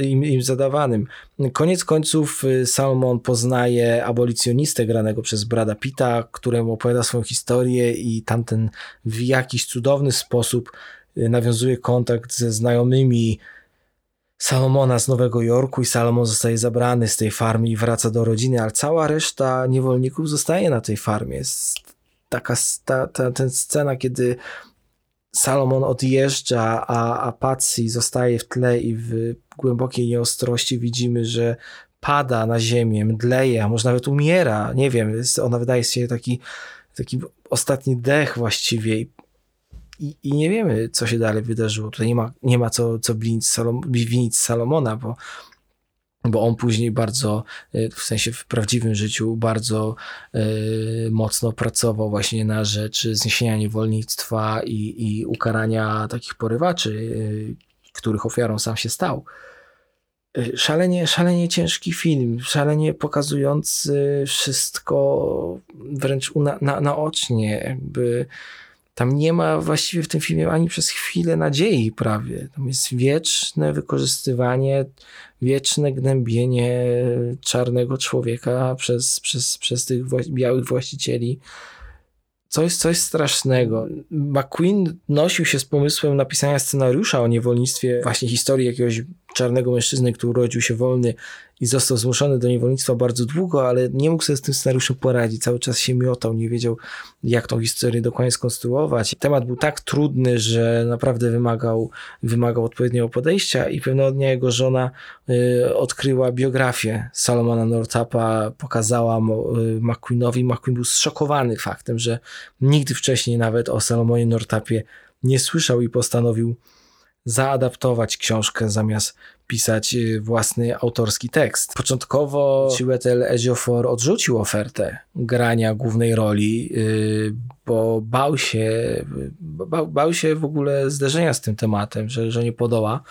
im, im zadawanym. Koniec końców y, Salmon poznaje abolicjonistę granego przez Brada Pitta, któremu opowiada swoją historię i tamten w jakiś cudowny sposób y, nawiązuje kontakt ze znajomymi Salomona z Nowego Jorku i Salomon zostaje zabrany z tej farmy i wraca do rodziny, ale cała reszta niewolników zostaje na tej farmie. Jest taka ta, ta, ta scena, kiedy Salomon odjeżdża, a, a Patsy zostaje w tle i w głębokiej nieostrości widzimy, że pada na ziemię, mdleje, a może nawet umiera. Nie wiem, ona wydaje się taki, taki ostatni dech właściwie i, i, nie wiemy, co się dalej wydarzyło. Tutaj nie ma, nie ma co, co winić, Salom, Salomona, bo bo on później bardzo, e, w sensie w prawdziwym życiu, bardzo y, mocno pracował właśnie na rzecz zniesienia niewolnictwa i, i ukarania takich porywaczy, y, których ofiarą sam się stał. Szalenie, szalenie ciężki film, szalenie pokazujący wszystko wręcz na, na, naocznie, jakby tam nie ma właściwie w tym filmie ani przez chwilę nadziei prawie. Tam jest wieczne wykorzystywanie, wieczne gnębienie czarnego człowieka przez, przez, przez tych białych właścicieli. Coś, coś strasznego. McQueen nosił się z pomysłem napisania scenariusza o niewolnictwie, właśnie historii jakiegoś czarnego mężczyzny, który urodził się wolny i został zmuszony do niewolnictwa bardzo długo, ale nie mógł sobie z tym scenariuszem poradzić. Cały czas się miotał, nie wiedział, jak tą historię dokładnie skonstruować. Temat był tak trudny, że naprawdę wymagał, wymagał odpowiedniego podejścia i pewnego dnia jego żona y, odkryła biografię Salomona Nortapa, pokazała y, McQueenowi. McQueen był zszokowany faktem, że nigdy wcześniej nawet o Salomonie Nortapie nie słyszał i postanowił zaadaptować książkę zamiast pisać y, własny autorski tekst. Początkowo Chiwetel Ejiofor odrzucił ofertę grania głównej roli, y, bo bał się, bał, bał się w ogóle zderzenia z tym tematem, że, że nie podoła,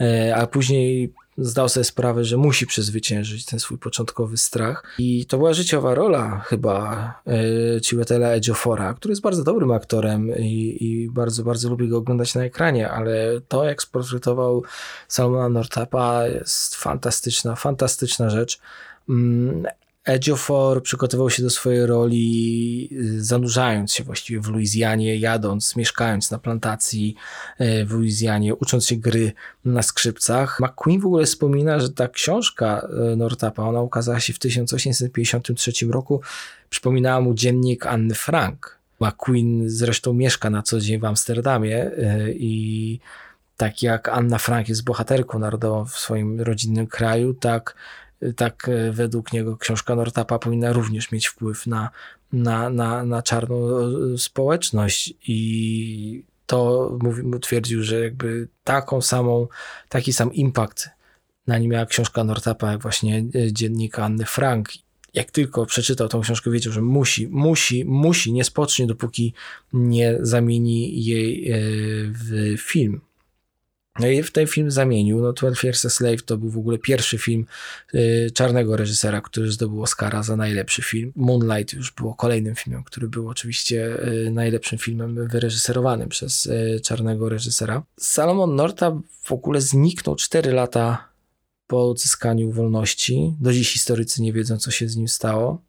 y, a później zdał sobie sprawę, że musi przezwyciężyć ten swój początkowy strach. I to była życiowa rola chyba y, Chiwetela który jest bardzo dobrym aktorem i, i, bardzo, bardzo lubię go oglądać na ekranie, ale to jak sportretował Salmona Nortapa jest fantastyczna, fantastyczna rzecz. Ejiofor przygotował się do swojej roli, y, zanurzając się właściwie w Luizjanie, jadąc, mieszkając na plantacji y, w Luizjanie, ucząc się gry na skrzypcach. McQueen w ogóle wspomina, że ta książka y, Nortapa, ona ukazała się w 1853 roku, przypominała mu dziennik Anny Frank. McQueen zresztą mieszka na co dzień w Amsterdamie i tak jak Anna Frank jest bohaterką narodową w swoim rodzinnym kraju, tak tak e, według niego książka Nortapa powinna również mieć wpływ na, na, na, na czarną e, społeczność i to mówił, twierdził, że jakby taką samą, taki sam impact na nim miała książka Nortapa, jak właśnie e, dziennika Anny Frank. Jak tylko przeczytał tą książkę, wiedział, że musi, musi, musi, nie spocznie, dopóki nie zamieni jej w film. No i w ten film zamienił. No, 12 Years a Slave to był w ogóle pierwszy film y, czarnego reżysera, który zdobył Oscara za najlepszy film. Moonlight już było kolejnym filmem, który był oczywiście y, najlepszym filmem wyreżyserowanym przez y, czarnego reżysera. Salomon Norta w ogóle zniknął 4 lata po odzyskaniu wolności. Do dziś historycy nie wiedzą, co się z nim stało.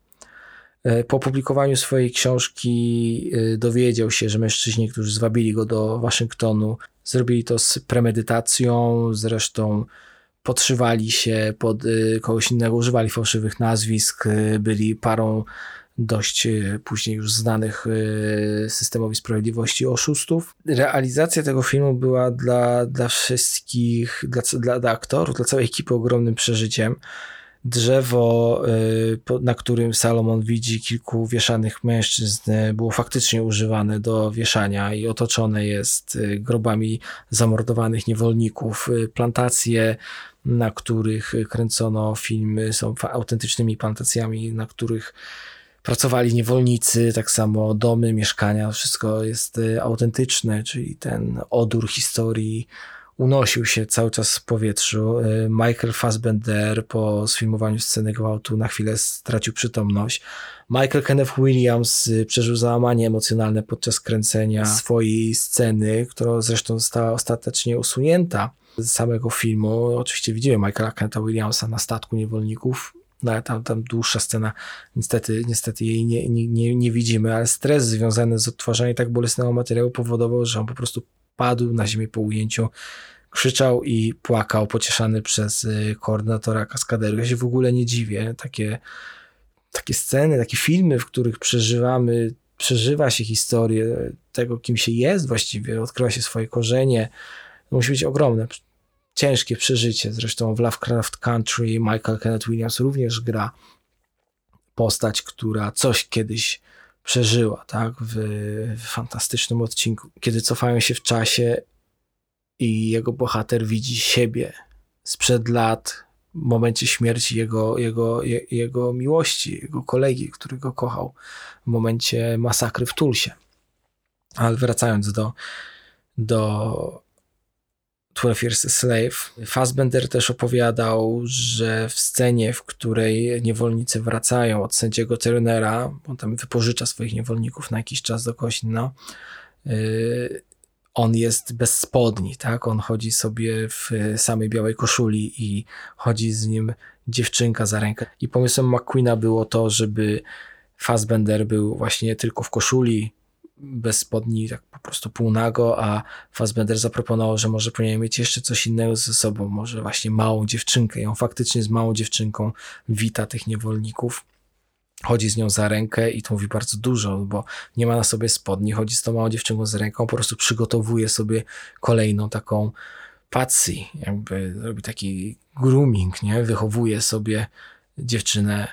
E, po opublikowaniu swojej książki e, dowiedział się, że mężczyźni, którzy zwabili go do Waszyngtonu, zrobili to z premedytacją, zresztą podszywali się pod e, kogoś innego, używali fałszywych nazwisk, byli parą dość później już znanych systemowi sprawiedliwości oszustów. Realizacja tego filmu była dla, dla wszystkich, dla, dla, dla aktorów, dla całej ekipy ogromnym przeżyciem drzewo, y, na którym Salomon widzi kilku wieszanych mężczyzn, było faktycznie używane do wieszania i otoczone jest y, grobami zamordowanych niewolników. Y, plantacje, na których kręcono filmy, są autentycznymi plantacjami, na których pracowali niewolnicy, tak samo domy, mieszkania, wszystko jest autentyczne, czyli ten odór historii unosił się cały czas w powietrzu. Y, Michael Fassbender po sfilmowaniu sceny gwałtu na chwilę stracił przytomność. Michael Kenneth Williams y, przeżył załamanie emocjonalne podczas kręcenia swojej sceny, która zresztą została ostatecznie usunięta z samego filmu. Oczywiście widziałem Michaela Kennetha Williamsa na statku niewolników, no tam, tam dłuższa scena, niestety, niestety jej nie, nie, nie widzimy, ale stres związany z odtwarzaniem tak bolesnego materiału powodował, że on po prostu padł na ziemię po ujęciu, krzyczał i płakał, pocieszany przez y, koordynatora kaskaderu. Ja się w ogóle nie dziwię. Takie, takie sceny, takie filmy, w których przeżywamy, przeżywa się historię tego, kim się jest właściwie, odkrywa się swoje korzenie. Musi być ogromne, ciężkie przeżycie. Zresztą w Lovecraft Country Michael Kenneth Williams również gra postać, która coś kiedyś przeżyła, tak, w, w fantastycznym odcinku, kiedy cofają się w czasie i jego bohater widzi siebie sprzed lat, w momencie śmierci jego, jego, je, jego miłości, jego kolegi, który go kochał, w momencie masakry w Tulsie. Ale wracając do, do 12 Years a Slave, Fassbender też opowiadał, że w scenie, w której niewolnicy wracają od sędziego Turnera, on tam wypożycza swoich niewolników na jakiś czas do kogoś innego, yy, on jest bez spodni, tak? On chodzi sobie w samej białej koszuli i chodzi z nim dziewczynka za rękę. I pomysłem McQueena było to, żeby Fassbender był właśnie tylko w koszuli, bez spodni, tak po prostu półnago, a Fassbender zaproponował, że może powinien mieć jeszcze coś innego ze sobą, może właśnie małą dziewczynkę i on faktycznie z małą dziewczynką wita tych niewolników chodzi z nią za rękę i to mówi bardzo dużo, bo nie ma na sobie spodni, chodzi z tą małą dziewczynką za ręką, po prostu przygotowuje sobie kolejną taką patsy, jakby robi taki grooming, nie? Wychowuje sobie dziewczynę,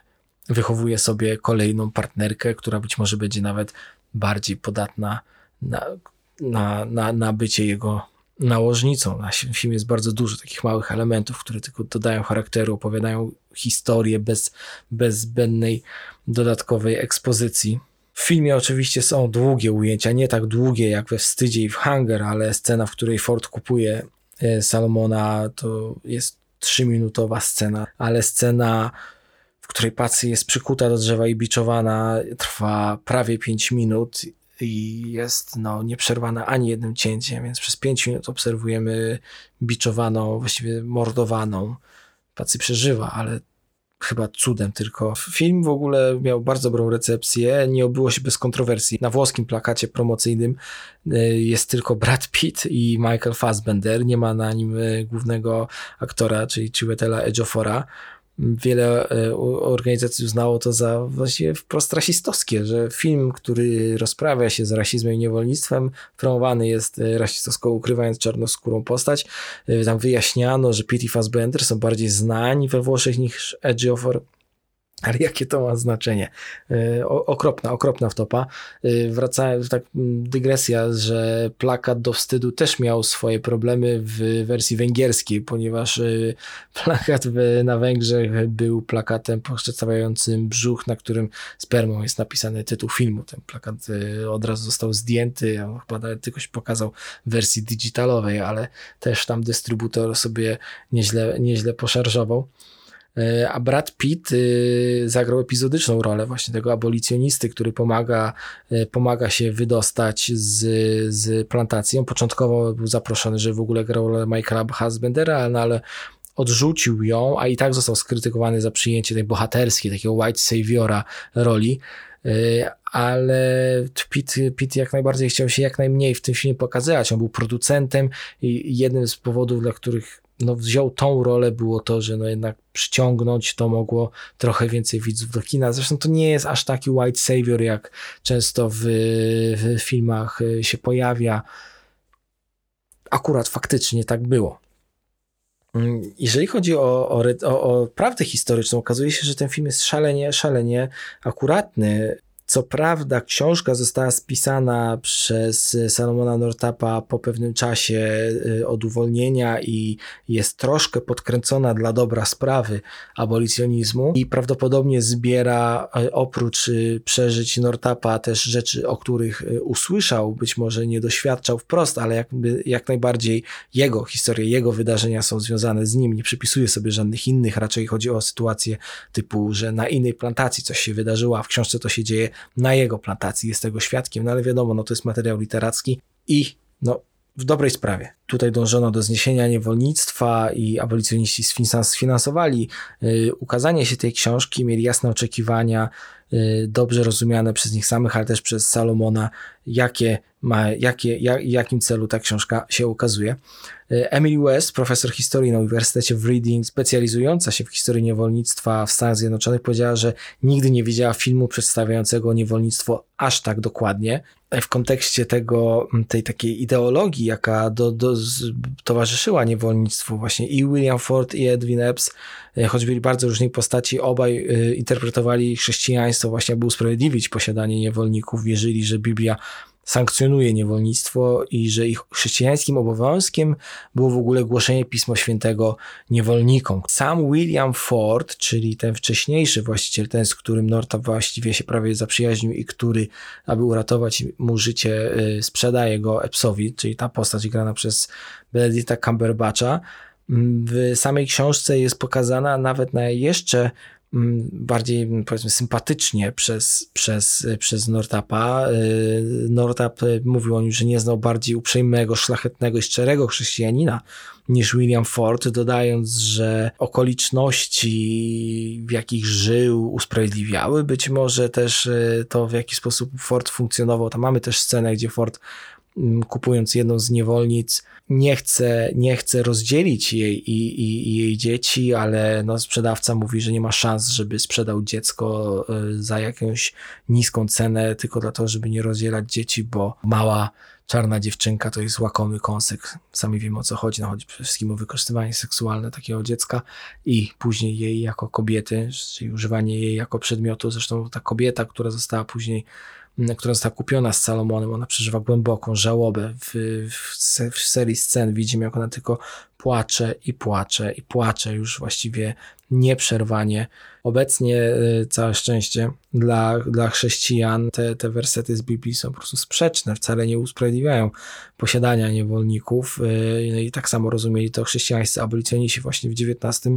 wychowuje sobie kolejną partnerkę, która być może będzie nawet bardziej podatna na, na, na, na bycie jego nałożnicą. Na filmie jest bardzo dużo takich małych elementów, które tylko dodają charakteru, opowiadają historię bez, bez zbędnej dodatkowej ekspozycji. W filmie oczywiście są długie ujęcia, nie tak długie jak we Wstydzie i w Hunger, ale scena, w której Ford kupuje e, Salomona, to jest trzyminutowa scena, ale scena, w której Patsy jest przykuta do drzewa i biczowana, trwa prawie 5 minut i jest no, nieprzerwana ani jednym cięciem, więc przez 5 minut obserwujemy biczowaną, właściwie mordowaną. Pacy przeżywa, ale chyba cudem tylko. Film w ogóle miał bardzo dobrą recepcję, nie obyło się bez kontrowersji. Na włoskim plakacie promocyjnym e, jest tylko Brad Pitt i Michael Fassbender, nie ma na nim e, głównego aktora, czyli Chiwetel'a Ejiophora wiele e, organizacji uznało to za właściwie wprost rasistowskie, że film, który rozprawia się z rasizmem i niewolnictwem, promowany jest e, rasistowsko ukrywając czarnoskórą postać. E, tam wyjaśniano, że Pitt i Fassbender są bardziej znani we Włoszech niż Ejiofor ale jakie to ma znaczenie? E, okropna, okropna wtopa. E, wracając, tak dygresja, że plakat do wstydu też miał swoje problemy w wersji węgierskiej, ponieważ e, plakat na Węgrzech był plakatem przedstawiającym brzuch, na którym spermą jest napisany tytuł filmu. Ten plakat od razu został zdjęty, a chyba nawet tylko się pokazał w wersji digitalowej, ale też tam dystrybutor sobie nieźle, nieźle poszarżował. E, a Brad Pitt y, zagrał epizodyczną rolę właśnie tego abolicjonisty, który pomaga, e, pomaga się wydostać z, z plantacji. On początkowo był zaproszony, żeby w ogóle grał rolę Michaela Fassbendera, no ale odrzucił ją, a i tak został skrytykowany za przyjęcie tej bohaterskiej, takiego white saviora roli e, ale Pitt, Pitt jak najbardziej chciał się jak najmniej w tym filmie pokazywać. On był producentem i jednym z powodów, dla których no, wziął tą rolę, było to, że no jednak przyciągnąć to mogło trochę więcej widzów do kina. Zresztą to nie jest aż taki white savior, jak często w, w filmach y, się pojawia. Akurat faktycznie tak było. Mm, jeżeli chodzi o, o, o, o prawdę historyczną, okazuje się, że ten film jest szalenie, szalenie akuratny. Co prawda, książka została spisana przez Salomona Nortapa po pewnym czasie y, od uwolnienia i jest troszkę podkręcona dla dobra sprawy abolicjonizmu i prawdopodobnie zbiera y, oprócz y, przeżyć Nortapa też rzeczy, o których usłyszał, być może nie doświadczał wprost, ale jakby, jak najbardziej jego historie, jego wydarzenia są związane z nim. Nie przypisuje sobie żadnych innych, raczej chodzi o sytuację typu, że na innej plantacji coś się wydarzyło, a w książce to się dzieje na jego plantacji, jest tego świadkiem, no ale wiadomo, no to jest materiał literacki i no w dobrej sprawie. Tutaj dążono do zniesienia niewolnictwa i abolicjoniści sfinansowali y, ukazanie się tej książki, mieli jasne oczekiwania, dobrze rozumiane przez nich samych, ale też przez Salomona, jakie ma, jakie, jak, jakim celu ta książka się ukazuje. Y, Emily West, profesor historii na Uniwersytecie w Reading, specjalizująca się w historii niewolnictwa w Stanach Zjednoczonych, powiedziała, że nigdy nie widziała filmu przedstawiającego niewolnictwo aż tak dokładnie. W kontekście tego, tej takiej ideologii, jaka do, do, towarzyszyła niewolnictwu, właśnie i William Ford, i Edwin Epps, choć byli bardzo różnej postaci, obaj e, interpretowali chrześcijaństwo właśnie, aby usprawiedliwić posiadanie niewolników, wierzyli, że Biblia sankcjonuje niewolnictwo i że ich chrześcijańskim obowiązkiem było w ogóle głoszenie Pisma Świętego niewolnikom. Sam William Ford, czyli ten wcześniejszy właściciel, ten z którym Norta właściwie się prawie zaprzyjaźnił i który, aby uratować mu życie, y, sprzedaje go Epsowi, czyli ta postać grana przez Benedicta Cumberbatcha, w samej książce jest pokazana nawet na jeszcze mm, bardziej powiedzmy sympatycznie przez, przez, przez Nortapa. Nortap mówił o nim, że nie znał bardziej uprzejmego, szlachetnego i szczerego chrześcijanina niż William Ford, dodając, że okoliczności, w jakich żył, usprawiedliwiały być może też to, w jaki sposób Ford funkcjonował. Tam mamy też scenę, gdzie Ford kupując jedną z niewolnic, nie chce, nie chce rozdzielić jej i, i, i, jej dzieci, ale no, sprzedawca mówi, że nie ma szans, żeby sprzedał dziecko y, za jakąś niską cenę, tylko dlatego, żeby nie rozdzielać dzieci, bo mała czarna dziewczynka to jest łakomy kąsek. Sami wiemy o co chodzi. No, chodzi przede wszystkim o wykorzystywanie seksualne takiego dziecka i później jej jako kobiety, czyli używanie jej jako przedmiotu. Zresztą ta kobieta, która została później która została kupiona z Salomonem, ona przeżywa głęboką żałobę. W, w, w serii scen widzimy, jak ona tylko płacze i płacze i płacze już właściwie nieprzerwanie. Obecnie y, całe szczęście dla, dla chrześcijan te, te wersety z Biblii są po prostu sprzeczne, wcale nie usprawiedliwiają posiadania niewolników y, no i tak samo rozumieli to chrześcijańscy abolicjoniści właśnie w XIX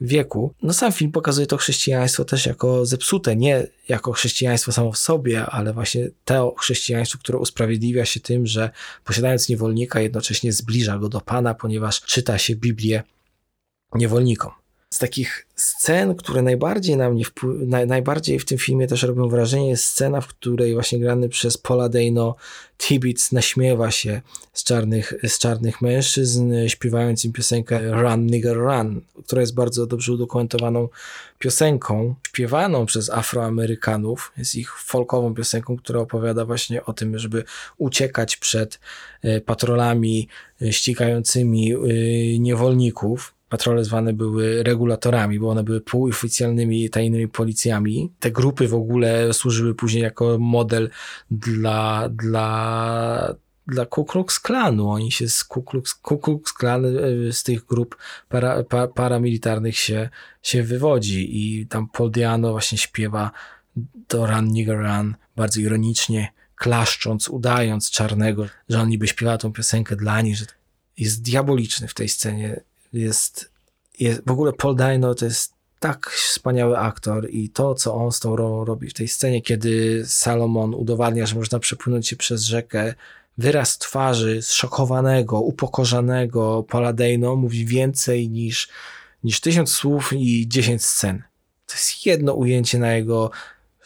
wieku. No sam film pokazuje to chrześcijaństwo też jako zepsute, nie jako chrześcijaństwo samo w sobie, ale właśnie to chrześcijaństwo, które usprawiedliwia się tym, że posiadając niewolnika jednocześnie zbliża go do Pana, ponieważ czyta się Biblię niewolnikom z takich scen, które najbardziej na mnie wpły- najbardziej w tym filmie też robią wrażenie, jest scena, w której właśnie grany przez Paula Dano Tibbets naśmiewa się z czarnych, z czarnych mężczyzn, śpiewając im piosenkę Run Nigger Run, która jest bardzo dobrze udokumentowaną piosenką, śpiewaną przez Afroamerykanów. Jest ich folkową piosenką, która opowiada właśnie o tym, żeby uciekać przed e, patrolami e, ścigającymi e, niewolników patrole zwane były regulatorami, bo one były półoficjalnymi tajnymi policjami. Te grupy w ogóle służyły później jako model dla, dla, dla Ku Klux Klanu. Oni się z Ku Klux, Ku Klux Klan e, z tych grup para, pa, paramilitarnych się, się wywodzi i tam Paul Diano właśnie śpiewa do Run Nigger Run bardzo ironicznie, klaszcząc, udając czarnego, że on niby śpiewa tą piosenkę dla nich, że jest diaboliczny w tej scenie jest, jest w ogóle Paul Dano to jest tak wspaniały aktor i to, co on z tą rolą robi w tej scenie, kiedy Salomon udowadnia, że można przepłynąć się przez rzekę, wyraz twarzy zszokowanego, upokorzonego Paula Dano mówi więcej niż, niż tysiąc słów i dziesięć scen. To jest jedno ujęcie na jego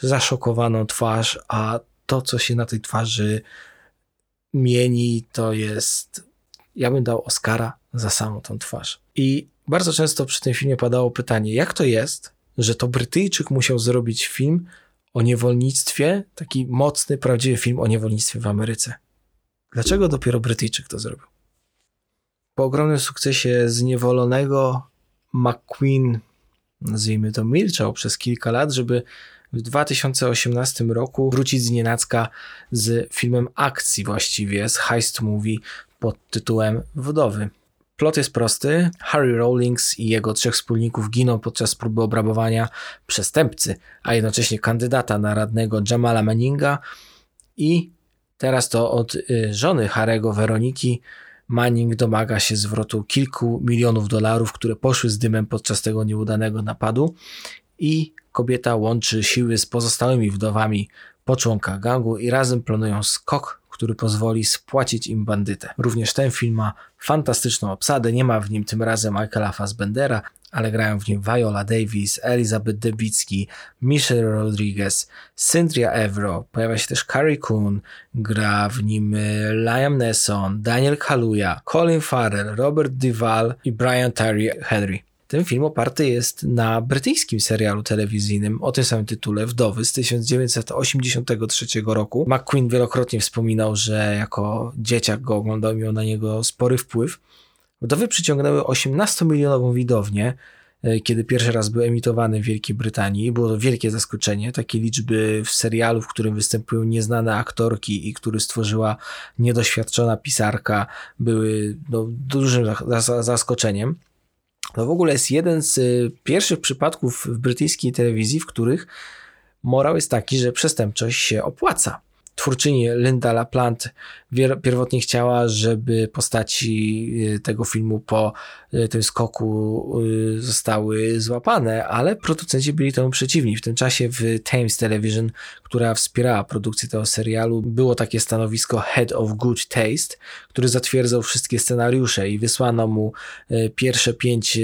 zaszokowaną twarz, a to, co się na tej twarzy mieni, to jest. Ja bym dał Oscara za samą tą twarz. I bardzo często przy tym filmie padało pytanie, jak to jest, że to Brytyjczyk musiał zrobić film o niewolnictwie, taki mocny, prawdziwy film o niewolnictwie w Ameryce. Dlaczego dopiero Brytyjczyk to zrobił? Po ogromnym sukcesie zniewolonego McQueen, nazwijmy to, milczał przez kilka lat, żeby w 2018 roku wrócić z nienacka z filmem akcji właściwie, z heist movie pod tytułem Wdowy. Plot jest prosty. Harry Rawlings i jego trzech wspólników giną podczas próby obrabowania przestępcy, a jednocześnie kandydata na radnego Jamala Manninga. I teraz to od y, żony Harego, Weroniki, Manning domaga się zwrotu kilku milionów dolarów, które poszły z dymem podczas tego nieudanego napadu. I kobieta łączy siły z pozostałymi wdowami po członkach gangu i razem planują skok który pozwoli spłacić im bandytę. Również ten film ma fantastyczną obsadę, nie ma w nim tym razem Michaela Fassbendera, ale grają w nim Viola Davis, Elizabeth Debicki, Michelle Rodriguez, Cynthia Evro, pojawia się też Carrie Coon, gra w nim e, Liam Neeson, Daniel Kaluuya, Colin Farrell, Robert Duvall i Brian Terry Henry. Ten film oparty jest na brytyjskim serialu telewizyjnym o tym samym tytule Wdowy z 1983 roku. McQueen wielokrotnie wspominał, że jako dzieciak go oglądał, miał na niego spory wpływ. Wdowy przyciągnęły 18-milionową widownię, e, kiedy pierwszy raz był emitowany w Wielkiej Brytanii. Było to wielkie zaskoczenie. Takie liczby w serialu, w którym występują nieznane aktorki i który stworzyła niedoświadczona pisarka, były no, dużym zaskoczeniem. To w ogóle jest jeden z y, pierwszych przypadków w brytyjskiej telewizji, w których morał jest taki, że przestępczość się opłaca. twórczyni Linda LaPlante pierwotnie chciała, żeby postaci y, tego filmu po y, tym skoku zostały złapane, ale producenci byli temu przeciwni. W tym czasie w Thames Television, która wspierała produkcję tego serialu, było takie stanowisko Head of Good Taste, który zatwierdzał wszystkie scenariusze i wysłano mu pierwsze pięć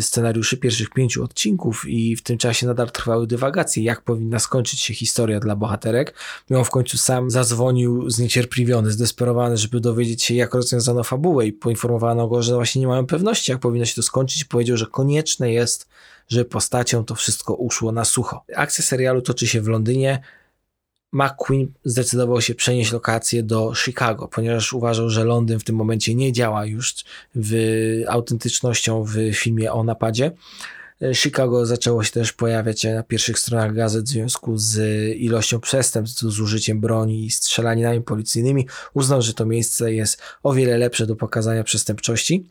scenariuszy, pierwszych pięciu odcinków i w tym czasie nadal trwały dywagacje, jak powinna skończyć się historia dla bohaterek. I on w końcu sam zadzwonił zniecierpliwiony, zdesperowany, żeby dowiedzieć się, jak rozwiązano fabułę i poinformowano go, że właśnie nie mają pewności, jak powinno się to skończyć. Powiedział, że konieczne jest, żeby postacią to wszystko uszło na sucho. Akcja serialu toczy się w Londynie. McQueen zdecydował się przenieść lokację do Chicago, ponieważ uważał, że Londyn w tym momencie nie działa już w autentycznością w filmie o napadzie. Chicago zaczęło się też pojawiać na pierwszych stronach gazet w związku z ilością przestępstw z użyciem broni i strzelaninami policyjnymi. Uznał, że to miejsce jest o wiele lepsze do pokazania przestępczości.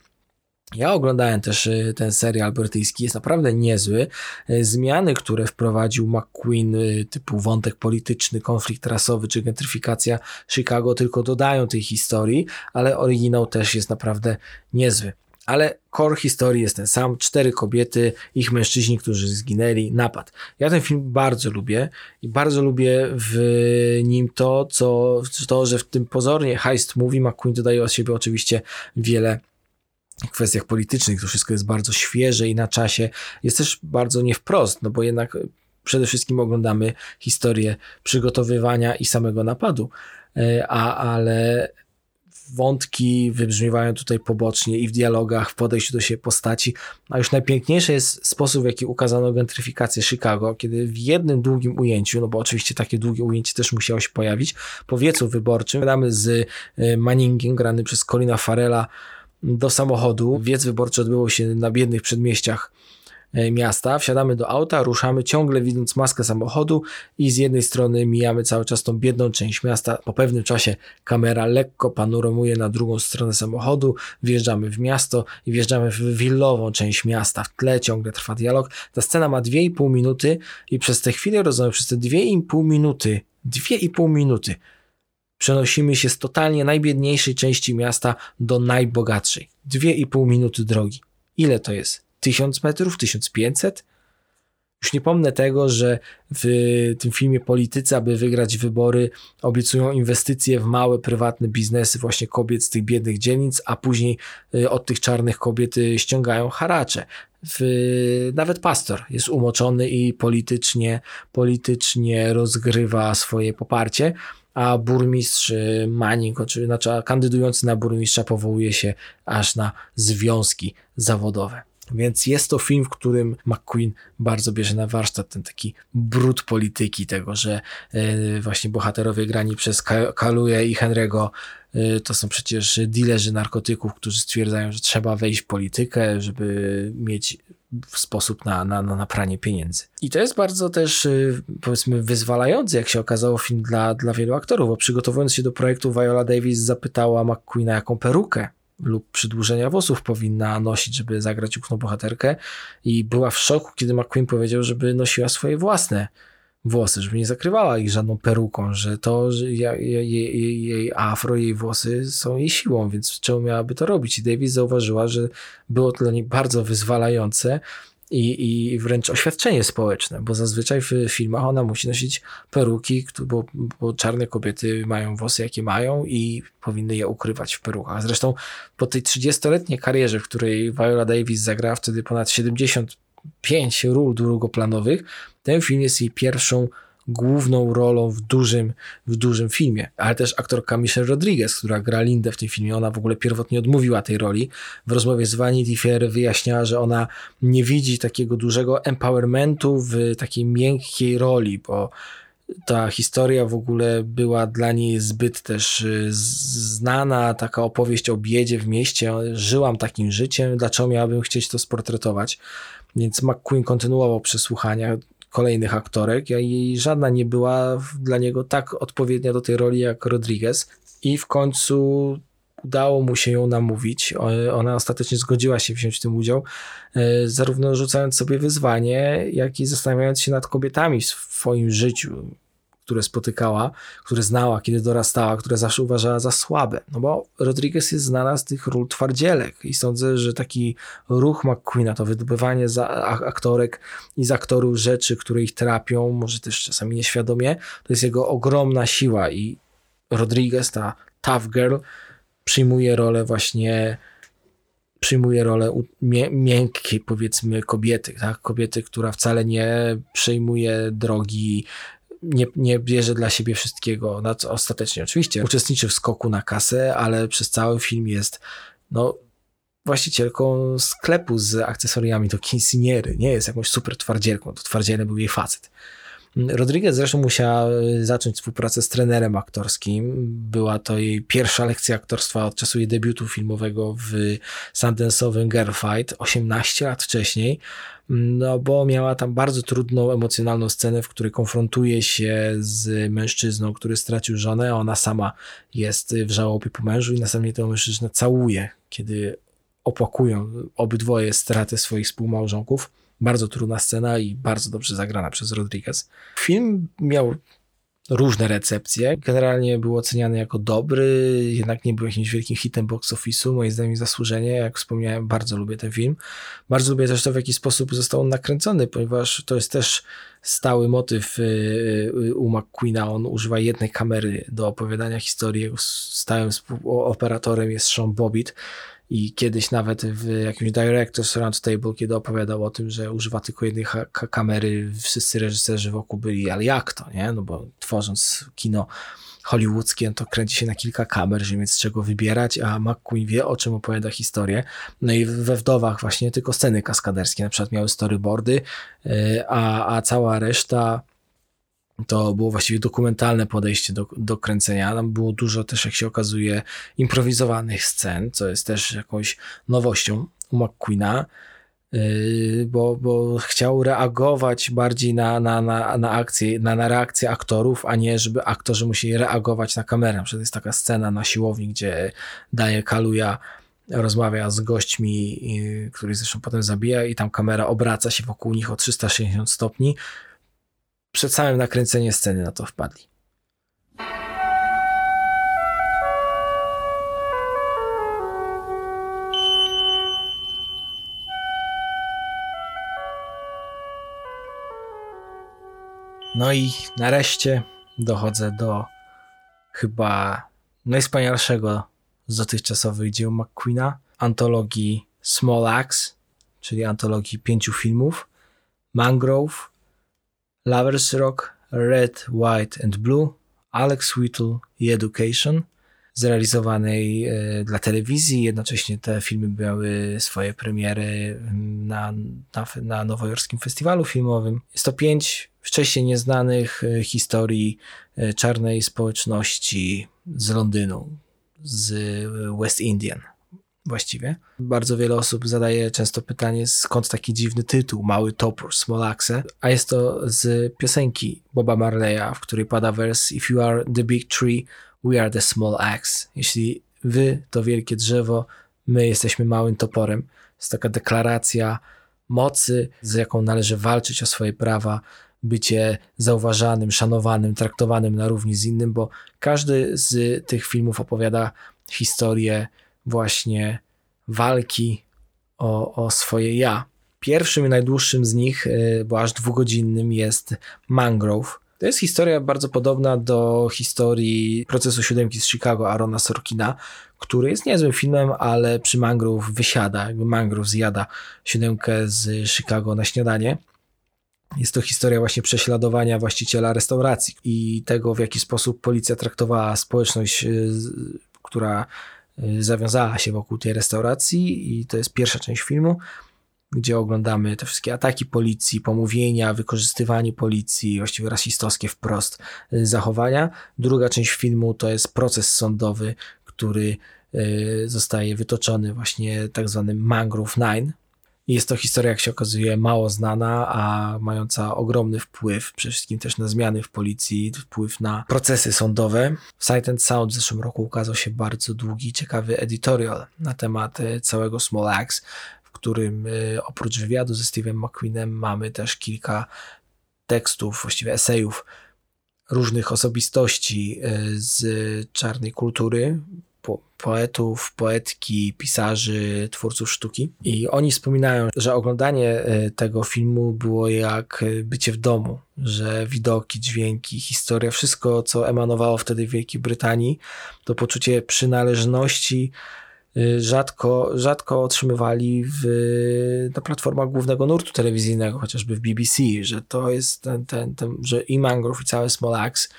Ja oglądałem też y, ten serial brytyjski, jest naprawdę niezły. Y, zmiany, które wprowadził McQueen, y, typu wątek polityczny, konflikt rasowy czy gentryfikacja Chicago, tylko dodają tej historii, ale oryginał też jest naprawdę niezły ale core historii jest ten sam. Cztery kobiety, ich mężczyźni, którzy zginęli, napad. Ja ten film bardzo lubię i bardzo lubię w nim to, co, to że w tym pozornie heist movie McQueen dodaje od siebie oczywiście wiele kwestiach politycznych. To wszystko jest bardzo świeże i na czasie. Jest też bardzo nie wprost, no bo jednak przede wszystkim oglądamy historię przygotowywania i samego napadu. E, a, ale wątki wybrzmiewają tutaj pobocznie i w dialogach, w podejściu do siebie postaci, a już najpiękniejszy jest sposób, w jaki ukazano gentryfikację Chicago, kiedy w jednym długim ujęciu, no bo oczywiście takie długie ujęcie też musiało się pojawić, po wiecu wyborczym, gadamy z e, Manningiem, grany przez Colina Farela, do samochodu. Wiec wyborczy odbywał się na biednych przedmieściach E, miasta, wsiadamy do auta, ruszamy ciągle widząc maskę samochodu i z jednej strony mijamy cały czas tą biedną część miasta. Po pewnym czasie kamera lekko panoromuje na drugą stronę samochodu, wjeżdżamy w miasto i wjeżdżamy w willową część miasta. W tle ciągle trwa dialog. Ta scena ma 2,5 minuty i przez te chwile, rozumiem, przez te 2,5 minuty, 2,5 minuty przenosimy się z totalnie najbiedniejszej części miasta do najbogatszej. 2,5 minuty drogi. Ile to jest? 1000 metrów, 1500. Już nie pomnę tego, że w tym filmie politycy, aby wygrać wybory, obiecują inwestycje w małe, prywatne biznesy właśnie kobiet z tych biednych dzielnic, a później y, od tych czarnych kobiet y, ściągają haracze. W, nawet pastor jest umoczony i politycznie, politycznie rozgrywa swoje poparcie, a burmistrz y, Manning, czy, znaczy kandydujący na burmistrza powołuje się aż na związki zawodowe. Więc jest to film, w którym McQueen bardzo bierze na warsztat ten taki brud polityki, tego, że e, właśnie bohaterowie grani przez Kaluje i Henry'ego e, to są przecież dilerzy narkotyków, którzy stwierdzają, że trzeba wejść w politykę, żeby mieć sposób na, na, na pranie pieniędzy. I to jest bardzo też, e, powiedzmy, wyzwalający, jak się okazało, film dla, dla wielu aktorów, bo przygotowując się do projektu, Viola Davis zapytała McQueena, jaką perukę lub przydłużenia włosów powinna nosić, żeby zagrać główną bohaterkę i była w szoku, kiedy McQueen powiedział, żeby nosiła swoje własne włosy, żeby nie zakrywała ich żadną peruką, że to, że jej, jej, jej afro, jej włosy są jej siłą, więc czemu miałaby to robić? I Davis zauważyła, że było to dla niej bardzo wyzwalające i, i wręcz oświadczenie społeczne, bo zazwyczaj w filmach ona musi nosić peruki, bo, bo czarne kobiety mają włosy jakie mają i powinny je ukrywać w perukach. Zresztą po tej 30-letniej karierze, w której Viola Davis zagrała wtedy ponad 75 ról drugoplanowych, ten film jest jej pierwszą główną rolą w dużym, w dużym filmie. Ale też aktorka Michelle Rodriguez, która gra Lindę w tym filmie, ona w ogóle pierwotnie odmówiła tej roli. W rozmowie z Vanity Fair wyjaśniała, że ona nie widzi takiego dużego empowermentu w takiej miękkiej roli, bo ta historia w ogóle była dla niej zbyt też y, znana, taka opowieść o biedzie w mieście. Żyłam takim życiem, dlaczego miałabym chcieć to sportretować? Więc McQueen kontynuował przesłuchania kolejnych aktorek i żadna nie była dla niego tak odpowiednia do tej roli jak Rodriguez i w końcu udało mu się ją namówić. Ona ostatecznie zgodziła się wziąć w tym udział, e, zarówno rzucając sobie wyzwanie, jak i zastanawiając się nad kobietami w swoim życiu, które spotykała, które znała, kiedy dorastała, które zawsze uważała za słabe. No bo Rodriguez jest znana z tych ról twardzielek i sądzę, że taki ruch McQueena, to wydobywanie za aktorek i z aktorów rzeczy, które ich trapią, może też czasami nieświadomie, to jest jego ogromna siła i Rodriguez, ta tough girl, przyjmuje rolę właśnie przyjmuje rolę miękkiej, powiedzmy, kobiety, tak? kobiety, która wcale nie przejmuje drogi, nie, nie bierze dla siebie wszystkiego, no, ostatecznie oczywiście uczestniczy w skoku na kasę, ale przez cały film jest no, właścicielką sklepu z akcesoriami do quinceaniery, nie jest jakąś super twardzielką, to twardzielny był jej facet. Rodriguez zresztą musiała e, zacząć współpracę z trenerem aktorskim. Była to jej pierwsza lekcja aktorstwa od czasu jej debiutu filmowego w Sundance'owym Girl Fight 18 lat wcześniej. No bo miała tam bardzo trudną, emocjonalną scenę, w której konfrontuje się z mężczyzną, który stracił żonę, a ona sama jest w żałobie po mężu i następnie tę mężczyznę całuje, kiedy opłakują obydwoje straty swoich współmałżonków. Bardzo trudna scena i bardzo dobrze zagrana przez Rodriguez. Film miał różne recepcje. Generalnie był oceniany jako dobry, jednak nie był jakimś wielkim hitem box office'u. Moim zdaniem zasłużenie, jak wspomniałem, bardzo lubię ten film. Bardzo lubię też to, w jaki sposób został on nakręcony, ponieważ to jest też stały motyw y, y, u McQueena. On używa jednej kamery do opowiadania historii. Stałym operatorem jest Sean Bobbitt i kiedyś nawet w jakimś Directors Roundtable, kiedy opowiadał o tym, że używa tylko jednej kamery, wszyscy reżyserzy wokół byli, ale jak to, nie? No bo tworząc kino hollywoodzkie, to kręci się na kilka kamer, żeby mieć z czego wybierać, a McQueen wie, o czym opowiada historię. No i we Wdowach właśnie tylko sceny kaskaderskie na przykład miały storyboardy, y, a, a cała reszta to było właściwie dokumentalne podejście do, do kręcenia. Tam było dużo też, jak się okazuje, improwizowanych scen, co jest też jakąś nowością u McQueena, yy, bo, bo chciał reagować bardziej na, na, na, na na, na reakcję aktorów, a nie żeby aktorzy musieli reagować na kamerę. Przecież jest taka scena na siłowni, gdzie daje Kaluja rozmawia z gośćmi, których zresztą potem zabija i tam kamera obraca się wokół nich o 360 stopni przed samym nakręceniem sceny na to wpadli. No i nareszcie dochodzę do chyba najwspanialszego z dotychczasowych dzieł McQueena, antologii Small Axe, czyli antologii pięciu filmów, Mangrove, Lovers Rock, Red, White and Blue, Alex Whittle i Education, zrealizowanej e, dla telewizji. Jednocześnie te filmy miały swoje premiery na, na, na nowojorskim festiwalu filmowym. Jest to pięć wcześniej nieznanych e, historii e, czarnej społeczności z Londynu, z West Indian właściwie. Bardzo wiele osób zadaje często pytanie, skąd taki dziwny tytuł, Mały Topór, Small Axe, a jest to z piosenki Boba Marleya, w której pada wers If you are the big tree, we are the small axe. Jeśli wy to wielkie drzewo, my jesteśmy małym toporem. Jest taka deklaracja mocy, z jaką należy walczyć o swoje prawa, bycie zauważanym, szanowanym, traktowanym na równi z innym, bo każdy z tych filmów opowiada historię właśnie walki o, o swoje ja. Pierwszym i najdłuższym z nich, y, bo aż dwugodzinnym, jest Mangrove. To jest historia bardzo podobna do historii procesu siódemki z Chicago Arona Sorkina, który jest niezłym filmem, ale przy Mangrove wysiada, jakby Mangrove zjada siódemkę z Chicago na śniadanie. Jest to historia właśnie prześladowania właściciela restauracji i tego, w jaki sposób policja traktowała społeczność, y, która zawiązała się wokół tej restauracji i to jest pierwsza część filmu, gdzie oglądamy te wszystkie ataki policji, pomówienia, wykorzystywanie policji, właściwie rasistowskie wprost y, zachowania. Druga część filmu to jest proces sądowy, który y, zostaje wytoczony właśnie tak zwanym Mangrove Nine, jest to historia, jak się okazuje, mało znana, a mająca ogromny wpływ, przede wszystkim też na zmiany w policji, wpływ na procesy sądowe. W Sight and Sound w zeszłym roku ukazał się bardzo długi, ciekawy editorial na temat e, całego Small Axe, w którym e, oprócz wywiadu ze Steve'em McQueenem mamy też kilka tekstów, właściwie esejów różnych osobistości e, z czarnej kultury, po, poetów, poetki, pisarzy, twórców sztuki. I oni wspominają, że oglądanie e, tego filmu było jak e, bycie w domu, że widoki, dźwięki, historia, wszystko, co emanowało wtedy w Wielkiej Brytanii, to poczucie przynależności Y, rzadko, rzadko otrzymywali w, na platformach głównego nurtu telewizyjnego, chociażby w BBC, że to jest ten, ten, ten że i Mangrove i całe Small Axe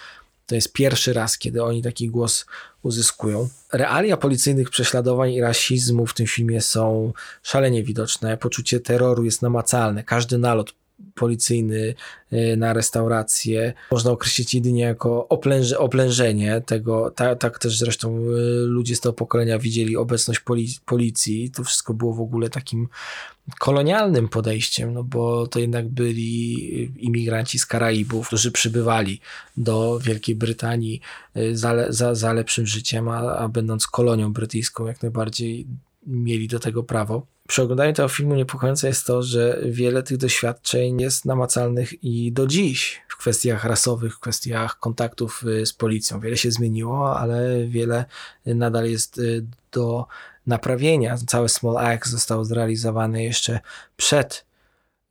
to jest pierwszy raz, kiedy oni taki głos uzyskują. Realia policyjnych prześladowań i rasizmu w tym filmie są szalenie widoczne. Poczucie terroru jest namacalne. Każdy nalot policyjny y, na restaurację można określić jedynie jako oplęże, oblężenie tego. Tak, tak też zresztą y, ludzie z tego pokolenia widzieli obecność policji. To wszystko było w ogóle takim kolonialnym podejściem, no bo to jednak byli imigranci z Karaibów, którzy przybywali do Wielkiej Brytanii y, za, za, za lepszym życiem, a, a będąc kolonią brytyjską jak najbardziej mieli do tego prawo. Przy oglądaniu tego filmu niepokojące jest to, że wiele tych doświadczeń jest namacalnych i do dziś w kwestiach rasowych, w kwestiach kontaktów y, z policją. Wiele się zmieniło, ale wiele nadal jest y, do naprawienia. Cały Small Axe został zrealizowany jeszcze przed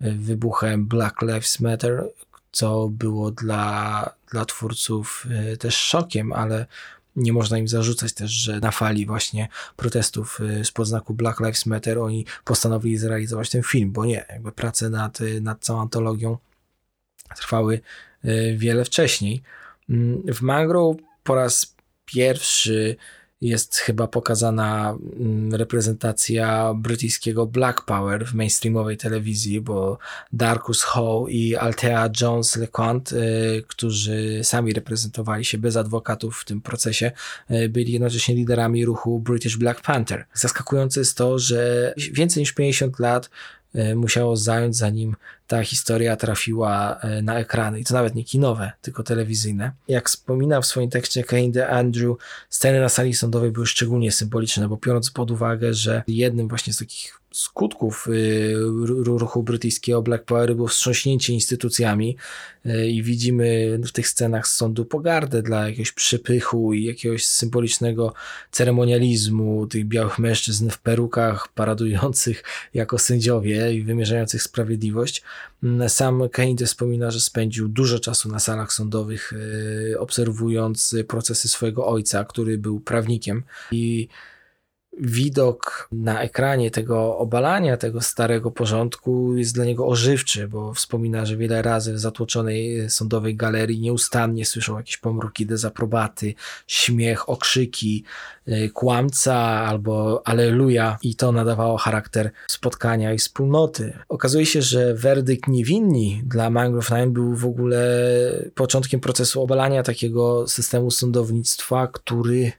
y, wybuchem Black Lives Matter, co było dla, dla twórców też szokiem, ale nie można im zarzucać też, że na fali właśnie protestów z y, podznaku Black Lives Matter oni postanowili zrealizować ten film, bo nie, jakby prace nad, y, nad całą antologią trwały y, wiele wcześniej. Mm, w Magro po raz pierwszy jest chyba pokazana mm, reprezentacja brytyjskiego Black Power w mainstreamowej telewizji, bo Darkus Howe i Althea Jones LeConte, y, którzy sami reprezentowali się bez adwokatów w tym procesie, y, byli jednocześnie liderami ruchu British Black Panther. Zaskakujące jest to, że więcej niż 50 lat y, musiało zająć, zanim ta historia trafiła e, na ekrany. I to nawet nie kinowe, tylko telewizyjne. Jak wspominał w swoim tekście Kane Andrew, sceny na sali sądowej były szczególnie symboliczne, bo biorąc pod uwagę, że jednym właśnie z takich skutków y, ruchu brytyjskiego Black Power było wstrząśnięcie instytucjami y, i widzimy w tych scenach z sądu pogardę dla jakiegoś przypychu i jakiegoś symbolicznego ceremonializmu tych białych mężczyzn w perukach paradujących jako sędziowie i wymierzających sprawiedliwość. Sam Keynes wspomina, że spędził dużo czasu na salach sądowych, e, obserwując procesy swojego ojca, który był prawnikiem. I widok na ekranie tego obalania tego starego porządku jest dla niego ożywczy, bo wspomina, że wiele razy w zatłoczonej sądowej galerii nieustannie słyszą jakieś pomruki dezaprobaty, śmiech, okrzyki, y, kłamca albo aleluja i to nadawało charakter spotkania i wspólnoty. Okazuje się, że werdykt niewinni dla Mangrove Nine był w ogóle początkiem procesu obalania takiego systemu sądownictwa, który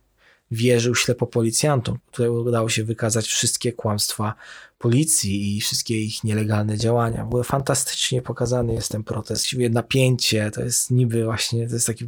wierzył ślepo policjantom. Tutaj udało się wykazać wszystkie kłamstwa policji i wszystkie ich nielegalne działania. Były fantastycznie pokazany jest ten protest. Napięcie, to jest niby właśnie, to jest taki,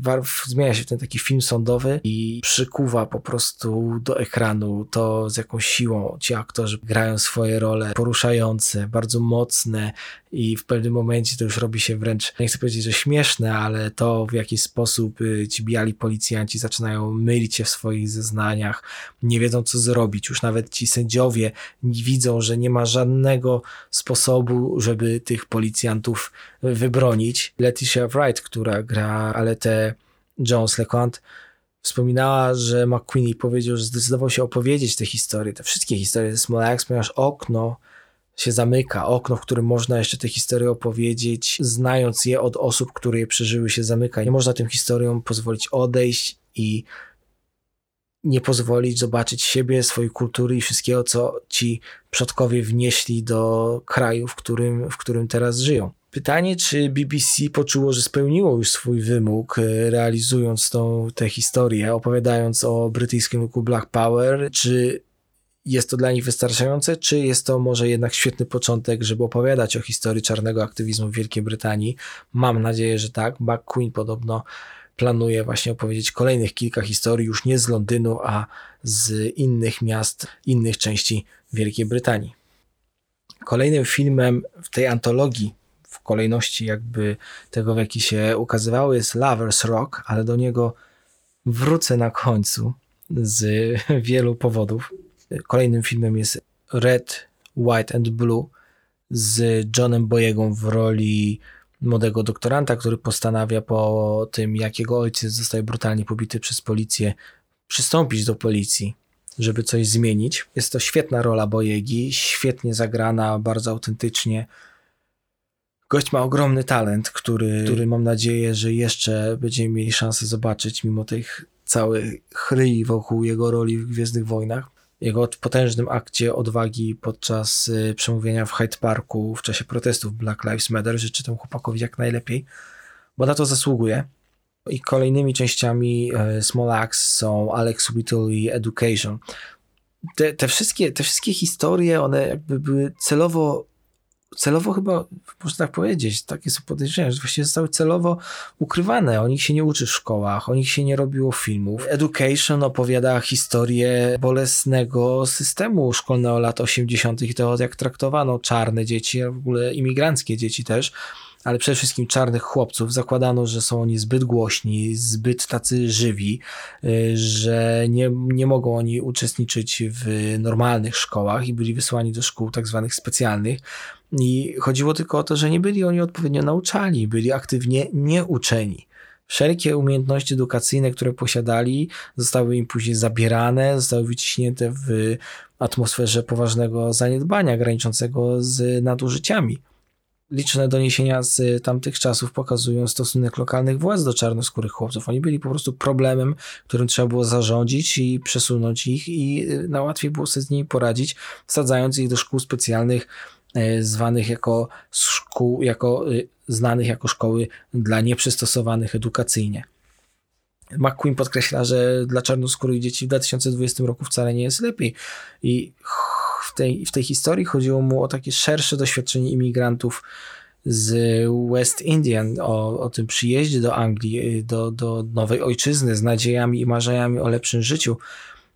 zmienia się w ten taki film sądowy i przykuwa po prostu do ekranu to z jaką siłą ci aktorzy grają swoje role poruszające, bardzo mocne i w pewnym momencie to już robi się wręcz, nie chcę powiedzieć, że śmieszne, ale to w jaki sposób y, ci biali policjanci zaczynają mylić się w swoich zeznaniach, nie wiedzą co zrobić. Już nawet ci sędziowie widzą, że nie ma żadnego sposobu, żeby tych policjantów wybronić. Leticia Wright, która gra Aletę Jones LeConte, wspominała, że McQueen powiedział, że zdecydował się opowiedzieć te historie, te wszystkie historie ze Small Axe, ponieważ okno się zamyka, okno, w którym można jeszcze te historie opowiedzieć, znając je od osób, które je przeżyły, się zamyka. Nie można tym historiom pozwolić odejść i nie pozwolić zobaczyć siebie, swojej kultury i wszystkiego, co ci przodkowie wnieśli do kraju, w którym, w którym teraz żyją. Pytanie, czy BBC poczuło, że spełniło już swój wymóg, e, realizując tą, tę historię, opowiadając o brytyjskim ruchu Black Power, czy jest to dla nich wystarczające, czy jest to może jednak świetny początek, żeby opowiadać o historii czarnego aktywizmu w Wielkiej Brytanii? Mam nadzieję, że tak. Buck Queen podobno planuje właśnie opowiedzieć kolejnych kilka historii, już nie z Londynu, a z innych miast, innych części Wielkiej Brytanii. Kolejnym filmem w tej antologii, kolejności jakby tego, w jaki się ukazywały, jest Lovers Rock, ale do niego wrócę na końcu z wielu powodów. Kolejnym filmem jest Red, White and Blue z Johnem Boyegą w roli młodego doktoranta, który postanawia po tym, jak jego ojciec zostaje brutalnie pobity przez policję, przystąpić do policji, żeby coś zmienić. Jest to świetna rola Bojegi, świetnie zagrana, bardzo autentycznie. Gość ma ogromny talent, który, który mam nadzieję, że jeszcze będziemy mieli szansę zobaczyć, mimo tych całych chryi wokół jego roli w Gwiezdnych Wojnach jego potężnym akcie odwagi podczas y, przemówienia w Hyde Parku w czasie protestów Black Lives Matter. Życzę temu chłopakowi jak najlepiej, bo na to zasługuje. I kolejnymi częściami y, Small Axe są Alex Whittle i Education. Te, te, wszystkie, te wszystkie historie, one jakby były celowo celowo chyba, można tak powiedzieć, takie są podejrzenia, że właściwie zostały celowo ukrywane. O nich się nie uczy w szkołach, o nich się nie robiło filmów. Education opowiada historię bolesnego systemu szkolnego lat 80. i to jak traktowano czarne dzieci, a w ogóle imigranckie dzieci też, ale przede wszystkim czarnych chłopców. Zakładano, że są oni zbyt głośni, zbyt tacy żywi, y, że nie, nie mogą oni uczestniczyć w normalnych szkołach i byli wysłani do szkół tak zwanych specjalnych. I chodziło tylko o to, że nie byli oni odpowiednio nauczani, byli aktywnie nieuczeni. Wszelkie umiejętności edukacyjne, które posiadali, zostały im później zabierane, zostały wyciśnięte w atmosferze poważnego zaniedbania graniczącego z nadużyciami. Liczne doniesienia z tamtych czasów pokazują stosunek lokalnych władz do czarnoskórych chłopców. Oni byli po prostu problemem, którym trzeba było zarządzić i przesunąć ich i najłatwiej było sobie z nimi poradzić, wsadzając ich do szkół specjalnych, E, zwanych jako szkół, jako, y, znanych jako szkoły dla nieprzystosowanych edukacyjnie. McQueen podkreśla, że dla czarnoskórych dzieci w 2020 roku wcale nie jest lepiej i w tej, w tej historii chodziło mu o takie szersze doświadczenie imigrantów z West Indian, o, o tym przyjeździe do Anglii, y, do, do nowej ojczyzny z nadziejami i marzeniami o lepszym życiu,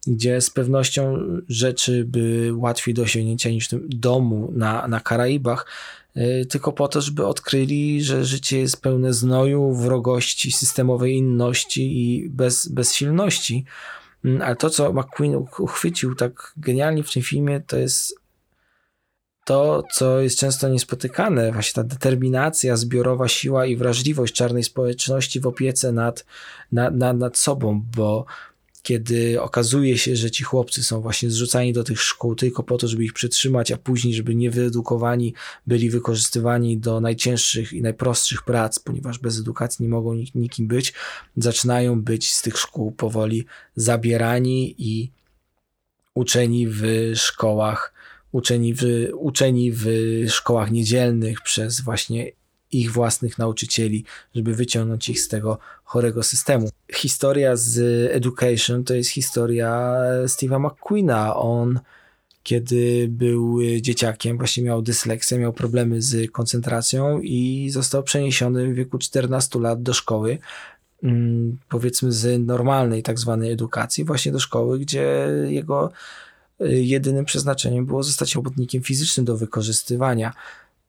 gdzie z pewnością rzeczy by łatwiej do osiągnięcia niż w tym domu na, na Karaibach, y, tylko po to, żeby odkryli, że życie jest pełne znoju, wrogości, systemowej inności i bez, bezsilności. Ale to, co McQueen uchwycił tak genialnie w tym filmie, to jest to, co jest często niespotykane, właśnie ta determinacja, zbiorowa siła i wrażliwość czarnej społeczności w opiece nad, nad, nad, nad sobą, bo kiedy okazuje się, że ci chłopcy są właśnie zrzucani do tych szkół tylko po to, żeby ich przytrzymać, a później, żeby niewyedukowani byli wykorzystywani do najcięższych i najprostszych prac, ponieważ bez edukacji nie mogą nikim być, zaczynają być z tych szkół powoli zabierani i uczeni w szkołach, uczeni w, uczeni w szkołach niedzielnych przez właśnie ich własnych nauczycieli, żeby wyciągnąć ich z tego chorego systemu. Historia z Education to jest historia Steve'a McQueena. On kiedy był dzieciakiem, właśnie miał dysleksję, miał problemy z koncentracją i został przeniesiony w wieku 14 lat do szkoły, mm, powiedzmy z normalnej tak zwanej edukacji, właśnie do szkoły, gdzie jego y, jedynym przeznaczeniem było zostać robotnikiem fizycznym do wykorzystywania.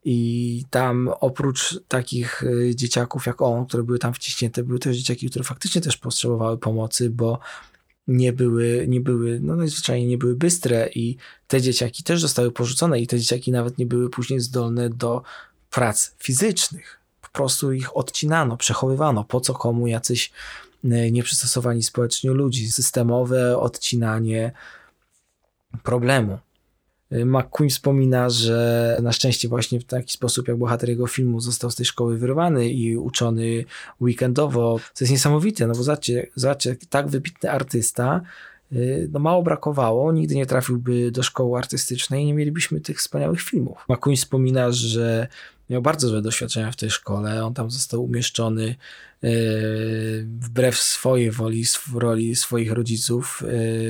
I tam oprócz takich y, dzieciaków jak on, które były tam wciśnięte, były też dzieciaki, które faktycznie też potrzebowały pomocy, bo nie były, nie były, no najzwyczajniej nie były bystre i te dzieciaki też zostały porzucone i te dzieciaki nawet nie były później zdolne do prac fizycznych. Po prostu ich odcinano, przechowywano. Po co komu jacyś y, nieprzystosowani społecznie ludzi? Systemowe odcinanie problemu. McQueen wspomina, że na szczęście właśnie w taki sposób, jak bohater jego filmu został z tej szkoły wyrwany i uczony weekendowo. To jest niesamowite, no bo zobaczcie, zobaczcie tak wybitny artysta, y, no mało brakowało, nigdy nie trafiłby do szkoły artystycznej i nie mielibyśmy tych wspaniałych filmów. McQueen wspomina, że miał bardzo złe doświadczenia w tej szkole. On tam został umieszczony yy, wbrew swojej woli, w roli swoich rodziców.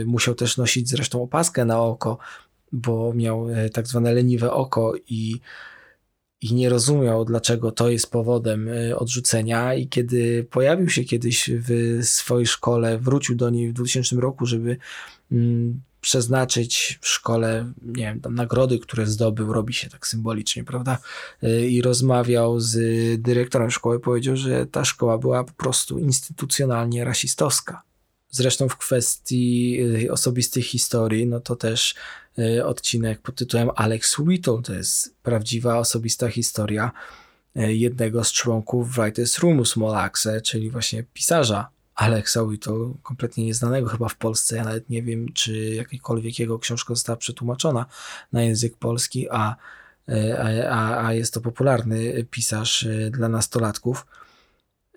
Musiał też nosić zresztą opaskę na oko, bo miał e, tak zwane leniwe oko i, i nie rozumiał, dlaczego to jest powodem e, odrzucenia. I kiedy pojawił się kiedyś w swojej szkole, wrócił do niej w 2000 roku, żeby mm, przeznaczyć w szkole, nie wiem, tam nagrody, które zdobył, robi się tak symbolicznie, prawda? Y, I rozmawiał z dyrektorem szkoły, powiedział, że ta szkoła była po prostu instytucjonalnie rasistowska. Zresztą w kwestii y, osobistych historii, no to też y, odcinek pod tytułem Alex Whittle, to jest prawdziwa osobista historia jednego z członków Writers Roomu Smolaxe, czyli właśnie pisarza Alexa Whittle, kompletnie nieznanego chyba w Polsce. Ja nawet nie wiem, czy jakakolwiek jego książka została przetłumaczona na język polski, a, a, a jest to popularny pisarz dla nastolatków.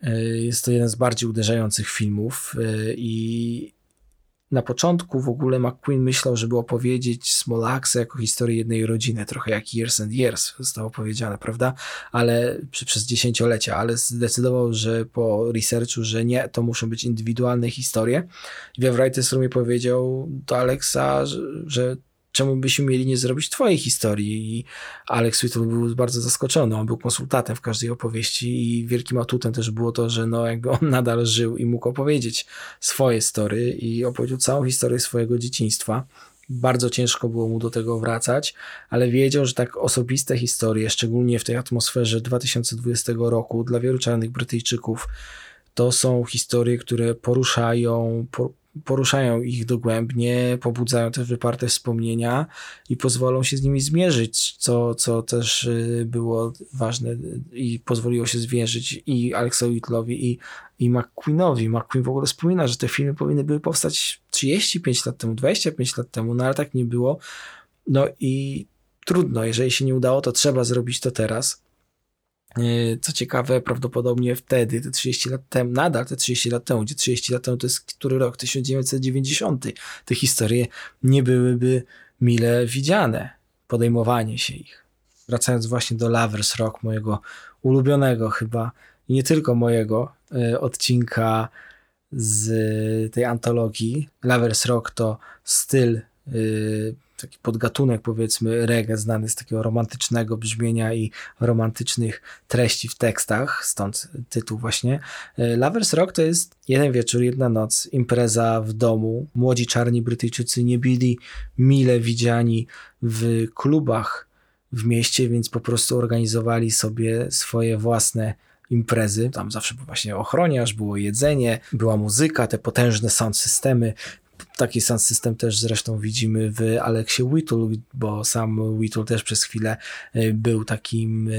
E, jest to jeden z bardziej uderzających filmów e, i na początku w ogóle McQueen myślał, żeby opowiedzieć Smolaxa jako historię jednej rodziny, trochę jak Years and Years zostało powiedziane, prawda? Ale przez dziesięciolecia, ale zdecydował, że po researchu, że nie, to muszą być indywidualne historie. We Writers Roomie powiedział do Alexa, że, że czemu byśmy mieli nie zrobić twojej historii? I Alex Whittle był bardzo zaskoczony. On był konsultantem w każdej opowieści i wielkim atutem też było to, że no jakby on nadal żył i mógł opowiedzieć swoje story i opowiedział całą historię swojego dzieciństwa. Bardzo ciężko było mu do tego wracać, ale wiedział, że tak osobiste historie, szczególnie w tej atmosferze 2020 roku, dla wielu czarnych Brytyjczyków, to są historie, które poruszają, poruszają ich dogłębnie, pobudzają te wyparte wspomnienia i pozwolą się z nimi zmierzyć, co, co też y, było ważne i pozwoliło się zwierzyć i Alexowi Whittlowi i, i McQueenowi. McQueen w ogóle wspomina, że te filmy powinny były powstać 35 lat temu, 25 lat temu, no ale tak nie było. No i trudno, jeżeli się nie udało, to trzeba zrobić to teraz. E, co ciekawe, prawdopodobnie wtedy, te 30 lat temu, nadal te 30 lat temu, gdzie 30 lat temu to jest który rok? 1990. Te historie nie byłyby mile widziane, podejmowanie się ich. Wracając właśnie do Lovers Rock, mojego ulubionego chyba, i nie tylko mojego y, odcinka z tej antologii. Lovers Rock to styl y, taki podgatunek powiedzmy reggae znany z takiego romantycznego brzmienia i romantycznych treści w tekstach, stąd tytuł właśnie. E, Lovers Rock to jest jeden wieczór, jedna noc, impreza w domu. Młodzi czarni Brytyjczycy nie byli mile widziani w klubach w mieście, więc po prostu organizowali sobie swoje własne imprezy. Tam zawsze był właśnie ochroniarz, było jedzenie, była muzyka, te potężne sound systemy, Taki sam system też zresztą widzimy w Alexie Whittle, bo sam Whittle też przez chwilę e, był takim e,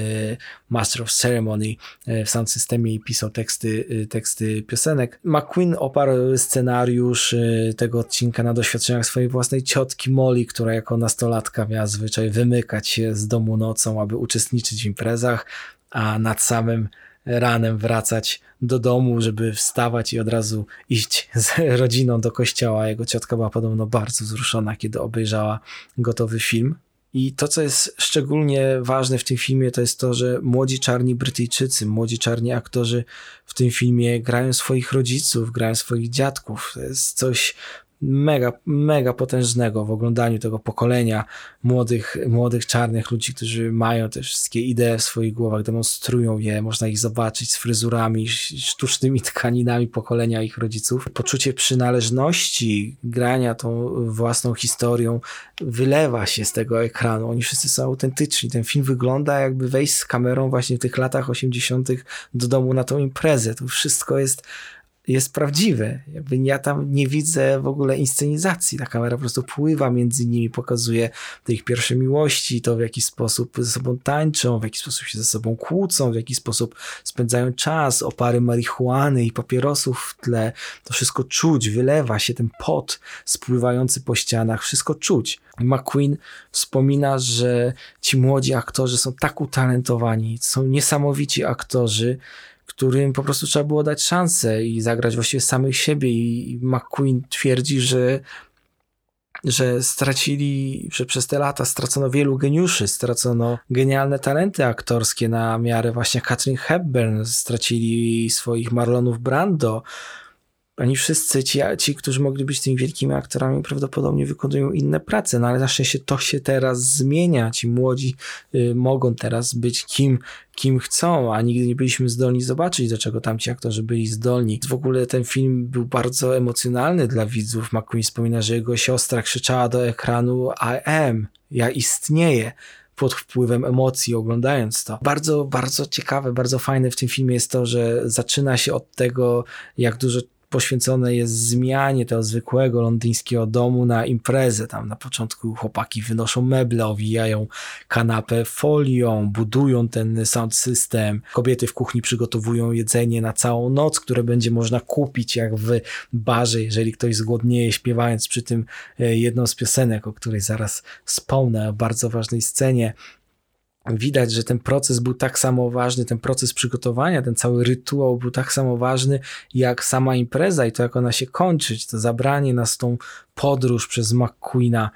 master of ceremony e, w sound systemie i pisał teksty, teksty piosenek. McQueen oparł scenariusz tego odcinka na doświadczeniach swojej własnej ciotki Molly, która jako nastolatka miała zwyczaj wymykać się z domu nocą, aby uczestniczyć w imprezach, a nad samym ranem wracać do domu, żeby wstawać i od razu iść z rodziną do kościoła. Jego ciotka była podobno bardzo wzruszona, kiedy obejrzała gotowy film. I to, co jest szczególnie ważne w tym filmie, to jest to, że młodzi czarni Brytyjczycy, młodzi czarni aktorzy w tym filmie grają swoich rodziców, grają swoich dziadków. To jest coś mega, mega potężnego w oglądaniu tego pokolenia młodych, młodych czarnych ludzi, którzy mają te wszystkie idee w swoich głowach, demonstrują je, można ich zobaczyć z fryzurami, sztucznymi tkaninami pokolenia ich rodziców. Poczucie przynależności, grania tą własną historią wylewa się z tego ekranu. Oni wszyscy są autentyczni. Ten film wygląda jakby wejść z kamerą właśnie w tych latach 80. do domu na tą imprezę. To wszystko jest jest prawdziwy. Jakby ja tam nie widzę w ogóle inscenizacji. Ta kamera po prostu pływa między nimi, pokazuje te ich pierwsze miłości, to w jaki sposób ze sobą tańczą, w jaki sposób się ze sobą kłócą, w jaki sposób spędzają czas, opary marihuany i papierosów w tle. To wszystko czuć, wylewa się ten pot spływający po ścianach, wszystko czuć. McQueen wspomina, że ci młodzi aktorzy są tak utalentowani, są niesamowici aktorzy, którym po prostu trzeba było dać szansę i zagrać właściwie samych siebie. I McQueen twierdzi, że że stracili, że przez te lata stracono wielu geniuszy, stracono genialne talenty aktorskie. Na miarę właśnie Catherine Hepburn, stracili swoich Marlonów Brando, oni wszyscy ci, ci, którzy mogli być tymi wielkimi aktorami, prawdopodobnie wykonują inne prace, no ale na szczęście to się teraz zmienia. Ci młodzi y, mogą teraz być kim, kim chcą, a nigdy nie byliśmy zdolni zobaczyć, do czego tamci aktorzy byli zdolni. W ogóle ten film był bardzo emocjonalny dla widzów. McQueen wspomina, że jego siostra krzyczała do ekranu I am, ja istnieję pod wpływem emocji oglądając to. Bardzo, bardzo ciekawe, bardzo fajne w tym filmie jest to, że zaczyna się od tego, jak dużo poświęcone jest zmianie tego zwykłego londyńskiego domu na imprezę. Tam na początku chłopaki wynoszą meble, owijają kanapę folią, budują ten sound system. Kobiety w kuchni przygotowują jedzenie na całą noc, które będzie można kupić jak w barze, jeżeli ktoś zgłodnieje, śpiewając przy tym e, jedną z piosenek, o której zaraz wspomnę, o bardzo ważnej scenie widać, że ten proces był tak samo ważny, ten proces przygotowania, ten cały rytuał był tak samo ważny, jak sama impreza i to, jak ona się kończyć, to zabranie nas tą podróż przez McQueena,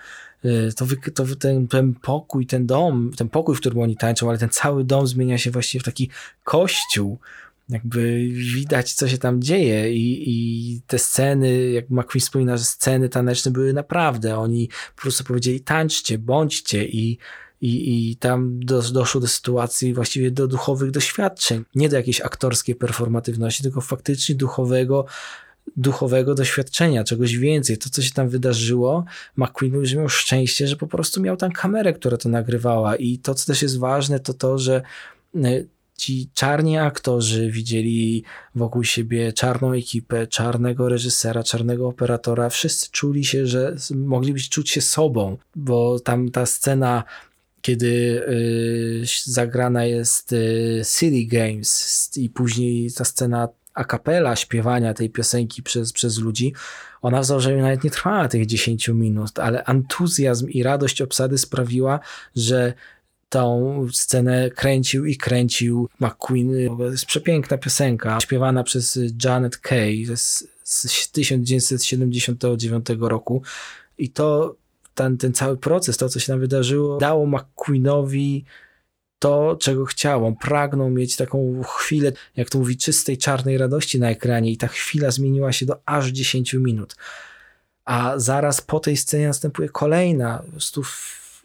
y, to, to ten, ten pokój, ten dom, ten pokój, w którym oni tańczą, ale ten cały dom zmienia się właściwie w taki kościół, jakby widać, co się tam dzieje i, i te sceny, jak McQueen wspomina, że sceny taneczne były naprawdę, oni po prostu powiedzieli tańczcie, bądźcie i i, i tam do, doszło do sytuacji właściwie do duchowych doświadczeń. Nie do jakiejś aktorskiej performatywności, tylko faktycznie duchowego, duchowego doświadczenia, czegoś więcej. To, co się tam wydarzyło, McQueen mówił, że miał szczęście, że po prostu miał tam kamerę, która to nagrywała. I to, co też jest ważne, to to, że e, ci czarni aktorzy widzieli wokół siebie czarną ekipę, czarnego reżysera, czarnego operatora. Wszyscy czuli się, że mogli być czuć się sobą, bo tam ta scena kiedy y, zagrana jest y, City Games i później ta scena a capella śpiewania tej piosenki przez, przez ludzi, ona w założeniu nawet nie trwała tych 10 minut, ale entuzjazm i radość obsady sprawiła, że tą scenę kręcił i kręcił McQueen. To jest przepiękna piosenka, śpiewana przez Janet Kay z, z 1979 roku. I to ten, ten cały proces, to co się tam wydarzyło, dało McQueenowi to, czego chciał. On pragnął mieć taką chwilę, jak to mówi, czystej, czarnej radości na ekranie i ta chwila zmieniła się do aż 10 minut. A zaraz po tej scenie następuje kolejna, po prostu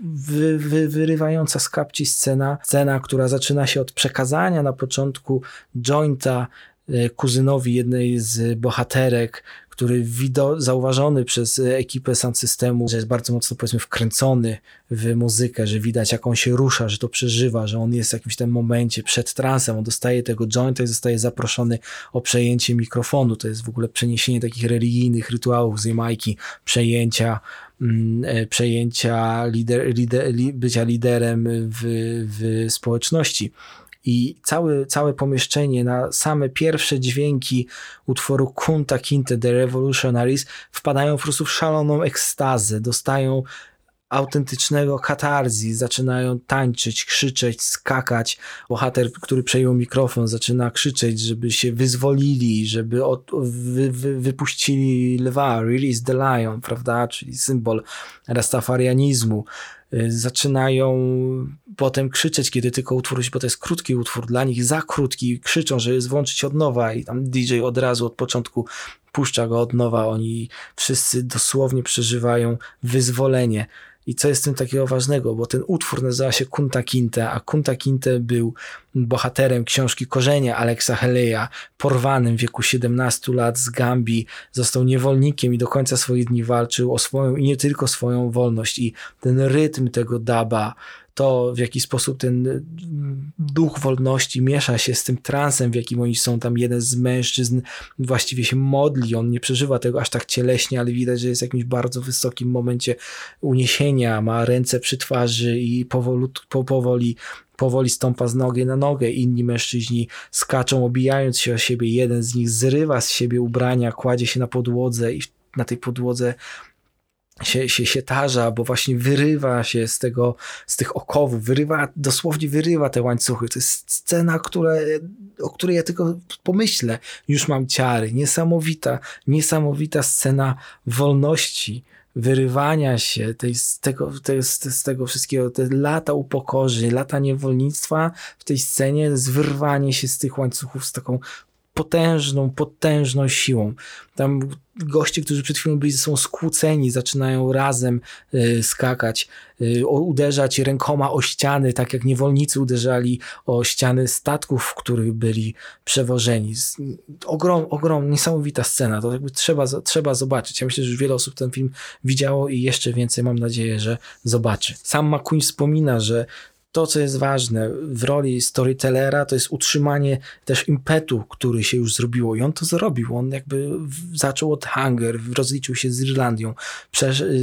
wy, wy, wyrywająca z kapci scena, scena, która zaczyna się od przekazania na początku jointa e, kuzynowi jednej z bohaterek, który wido, zauważony przez ekipę sound systemu, że jest bardzo mocno powiedzmy wkręcony w muzykę, że widać jak on się rusza, że to przeżywa, że on jest w jakimś tym momencie przed transem, on dostaje tego jointa i zostaje zaproszony o przejęcie mikrofonu. To jest w ogóle przeniesienie takich religijnych rytuałów z Jamajki, przejęcia mm, e, przejęcia lider, lider, bycia liderem w, w społeczności i całe, całe pomieszczenie na same pierwsze dźwięki utworu Kunta Kinte The Revolutionaries wpadają po prostu w szaloną ekstazę, dostają autentycznego katarzji, zaczynają tańczyć, krzyczeć, skakać. Bohater, który przejął mikrofon, zaczyna krzyczeć, żeby się wyzwolili, żeby od, wy, wy, wypuścili lwa, release the lion, prawda, czyli symbol rastafarianizmu. Y, zaczynają potem krzyczeć, kiedy tylko utwór, bo to jest krótki utwór, dla nich za krótki, krzyczą, że jest włączyć od nowa i tam DJ od razu od początku puszcza go od nowa. Oni wszyscy dosłownie przeżywają wyzwolenie. I co jest w tym takiego ważnego, bo ten utwór nazywa się Kunta Kinte, a Kunta Kinte był bohaterem książki Korzenie Alexa Heleya, porwanym w wieku 17 lat z Gambii, został niewolnikiem i do końca swoich dni walczył o swoją i nie tylko swoją wolność. I ten rytm tego daba, to w jaki sposób ten duch wolności miesza się z tym transem, w jakim oni są. Tam jeden z mężczyzn właściwie się modli, on nie przeżywa tego aż tak cieleśnie, ale widać, że jest w jakimś bardzo wysokim momencie uniesienia, ma ręce przy twarzy i powolutku, po, powoli powoli stąpa z nogi na nogę, inni mężczyźni skaczą, obijając się o siebie, jeden z nich zrywa z siebie ubrania, kładzie się na podłodze i na tej podłodze się, się, się tarza, bo właśnie wyrywa się z tego, z tych okowów, wyrywa, dosłownie wyrywa te łańcuchy. To jest scena, która, o której ja tylko pomyślę, już mam ciary. Niesamowita, niesamowita scena wolności, wyrywania się tej, z, tego, tej, z, z tego wszystkiego, te lata upokorzy, lata niewolnictwa w tej scenie, zwyrwanie się z tych łańcuchów z taką potężną, potężną siłą. Tam goście, którzy przed chwilą byli ze sobą skłóceni, zaczynają razem y, skakać, y, uderzać rękoma o ściany, tak jak niewolnicy uderzali o ściany statków, w których byli przewożeni. Ogrom, ogrom, niesamowita scena, to jakby trzeba, trzeba zobaczyć. Ja myślę, że już wiele osób ten film widziało i jeszcze więcej mam nadzieję, że zobaczy. Sam McQueen wspomina, że to, co jest ważne w roli storytellera, to jest utrzymanie też impetu, który się już zrobiło. I on to zrobił. On jakby zaczął od Hunger, rozliczył się z Irlandią,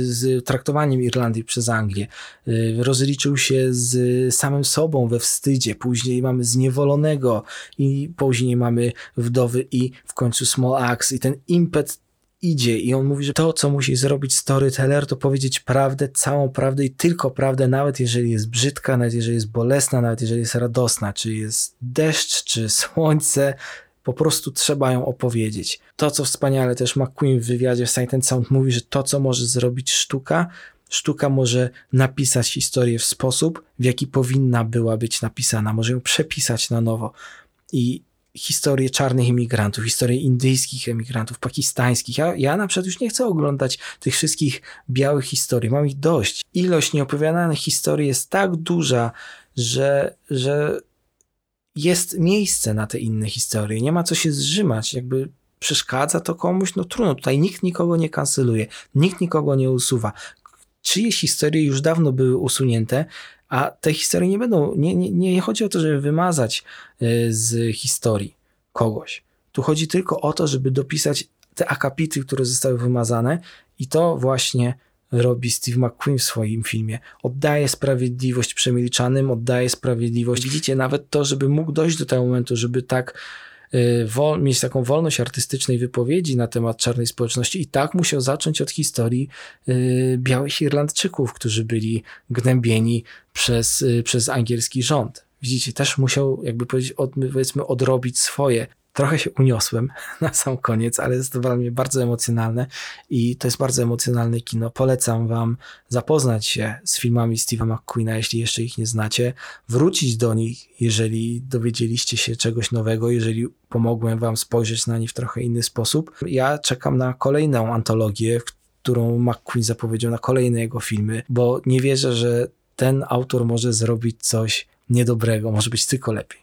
z traktowaniem Irlandii przez Anglię. Y, rozliczył się z samym sobą we wstydzie. Później mamy Zniewolonego i później mamy Wdowy i w końcu Small Axe. I ten impet idzie i on mówi, że to, co musi zrobić storyteller, to powiedzieć prawdę, całą prawdę i tylko prawdę, nawet jeżeli jest brzydka, nawet jeżeli jest bolesna, nawet jeżeli jest radosna, czy jest deszcz, czy słońce, po prostu trzeba ją opowiedzieć. To, co wspaniale też McQueen w wywiadzie w Sight and Sound mówi, że to, co może zrobić sztuka, sztuka może napisać historię w sposób, w jaki powinna była być napisana, może ją przepisać na nowo. I historię czarnych imigrantów, historię indyjskich emigrantów, pakistańskich. Ja, ja na przykład już nie chcę oglądać tych wszystkich białych historii, mam ich dość. Ilość nieopowiadanych historii jest tak duża, że, że jest miejsce na te inne historie. Nie ma co się zrzymać, jakby przeszkadza to komuś, no trudno, tutaj nikt nikogo nie kanceluje, nikt nikogo nie usuwa. Czyjeś historie już dawno były usunięte, a te historie nie będą, nie, nie, nie chodzi o to, żeby wymazać y, z historii kogoś. Tu chodzi tylko o to, żeby dopisać te akapity, które zostały wymazane i to właśnie robi Steve McQueen w swoim filmie. Oddaje sprawiedliwość przemilczanym, oddaje sprawiedliwość. Widzicie, nawet to, żeby mógł dojść do tego momentu, żeby tak wol, mieć taką wolność artystycznej wypowiedzi na temat czarnej społeczności i tak musiał zacząć od historii y, białych Irlandczyków, którzy byli gnębieni przez, y, przez angielski rząd. Widzicie, też musiał jakby powiedzieć, od, powiedzmy odrobić swoje trochę się uniosłem na sam koniec, ale jest to dla mnie bardzo emocjonalne i to jest bardzo emocjonalne kino. Polecam wam zapoznać się z filmami Steve'a McQueena, jeśli jeszcze ich nie znacie, wrócić do nich, jeżeli dowiedzieliście się czegoś nowego, jeżeli pomogłem wam spojrzeć na nie w trochę inny sposób. Ja czekam na kolejną antologię, którą McQueen zapowiedział, na kolejne jego filmy, bo nie wierzę, że ten autor może zrobić coś niedobrego, może być tylko lepiej.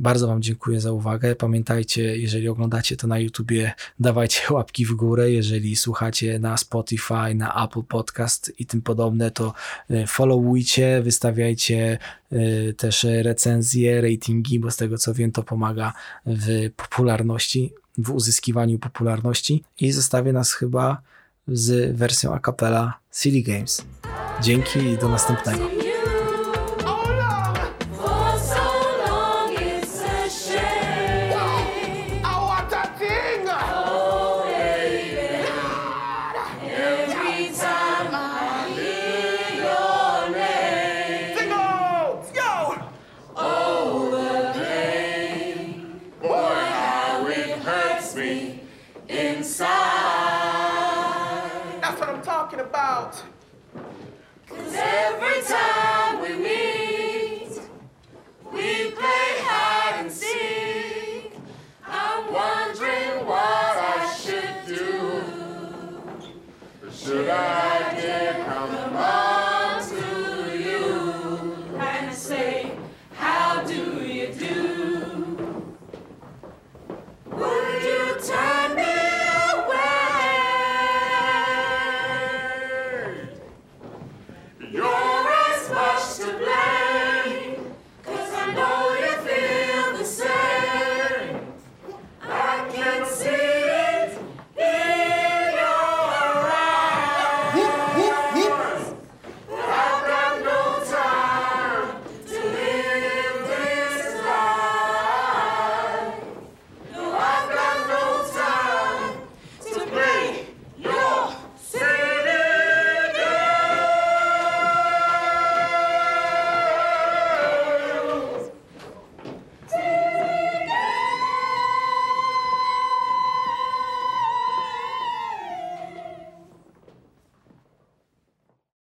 Bardzo Wam dziękuję za uwagę. Pamiętajcie, jeżeli oglądacie to na YouTubie, dawajcie łapki w górę. Jeżeli słuchacie na Spotify, na Apple Podcast i tym podobne, to e, followujcie, wystawiajcie e, też recenzje, ratingi, bo z tego co wiem, to pomaga w popularności, w uzyskiwaniu popularności. I zostawię nas chyba z wersją a cappella Silly Games. Dzięki i do następnego. should I dare come by?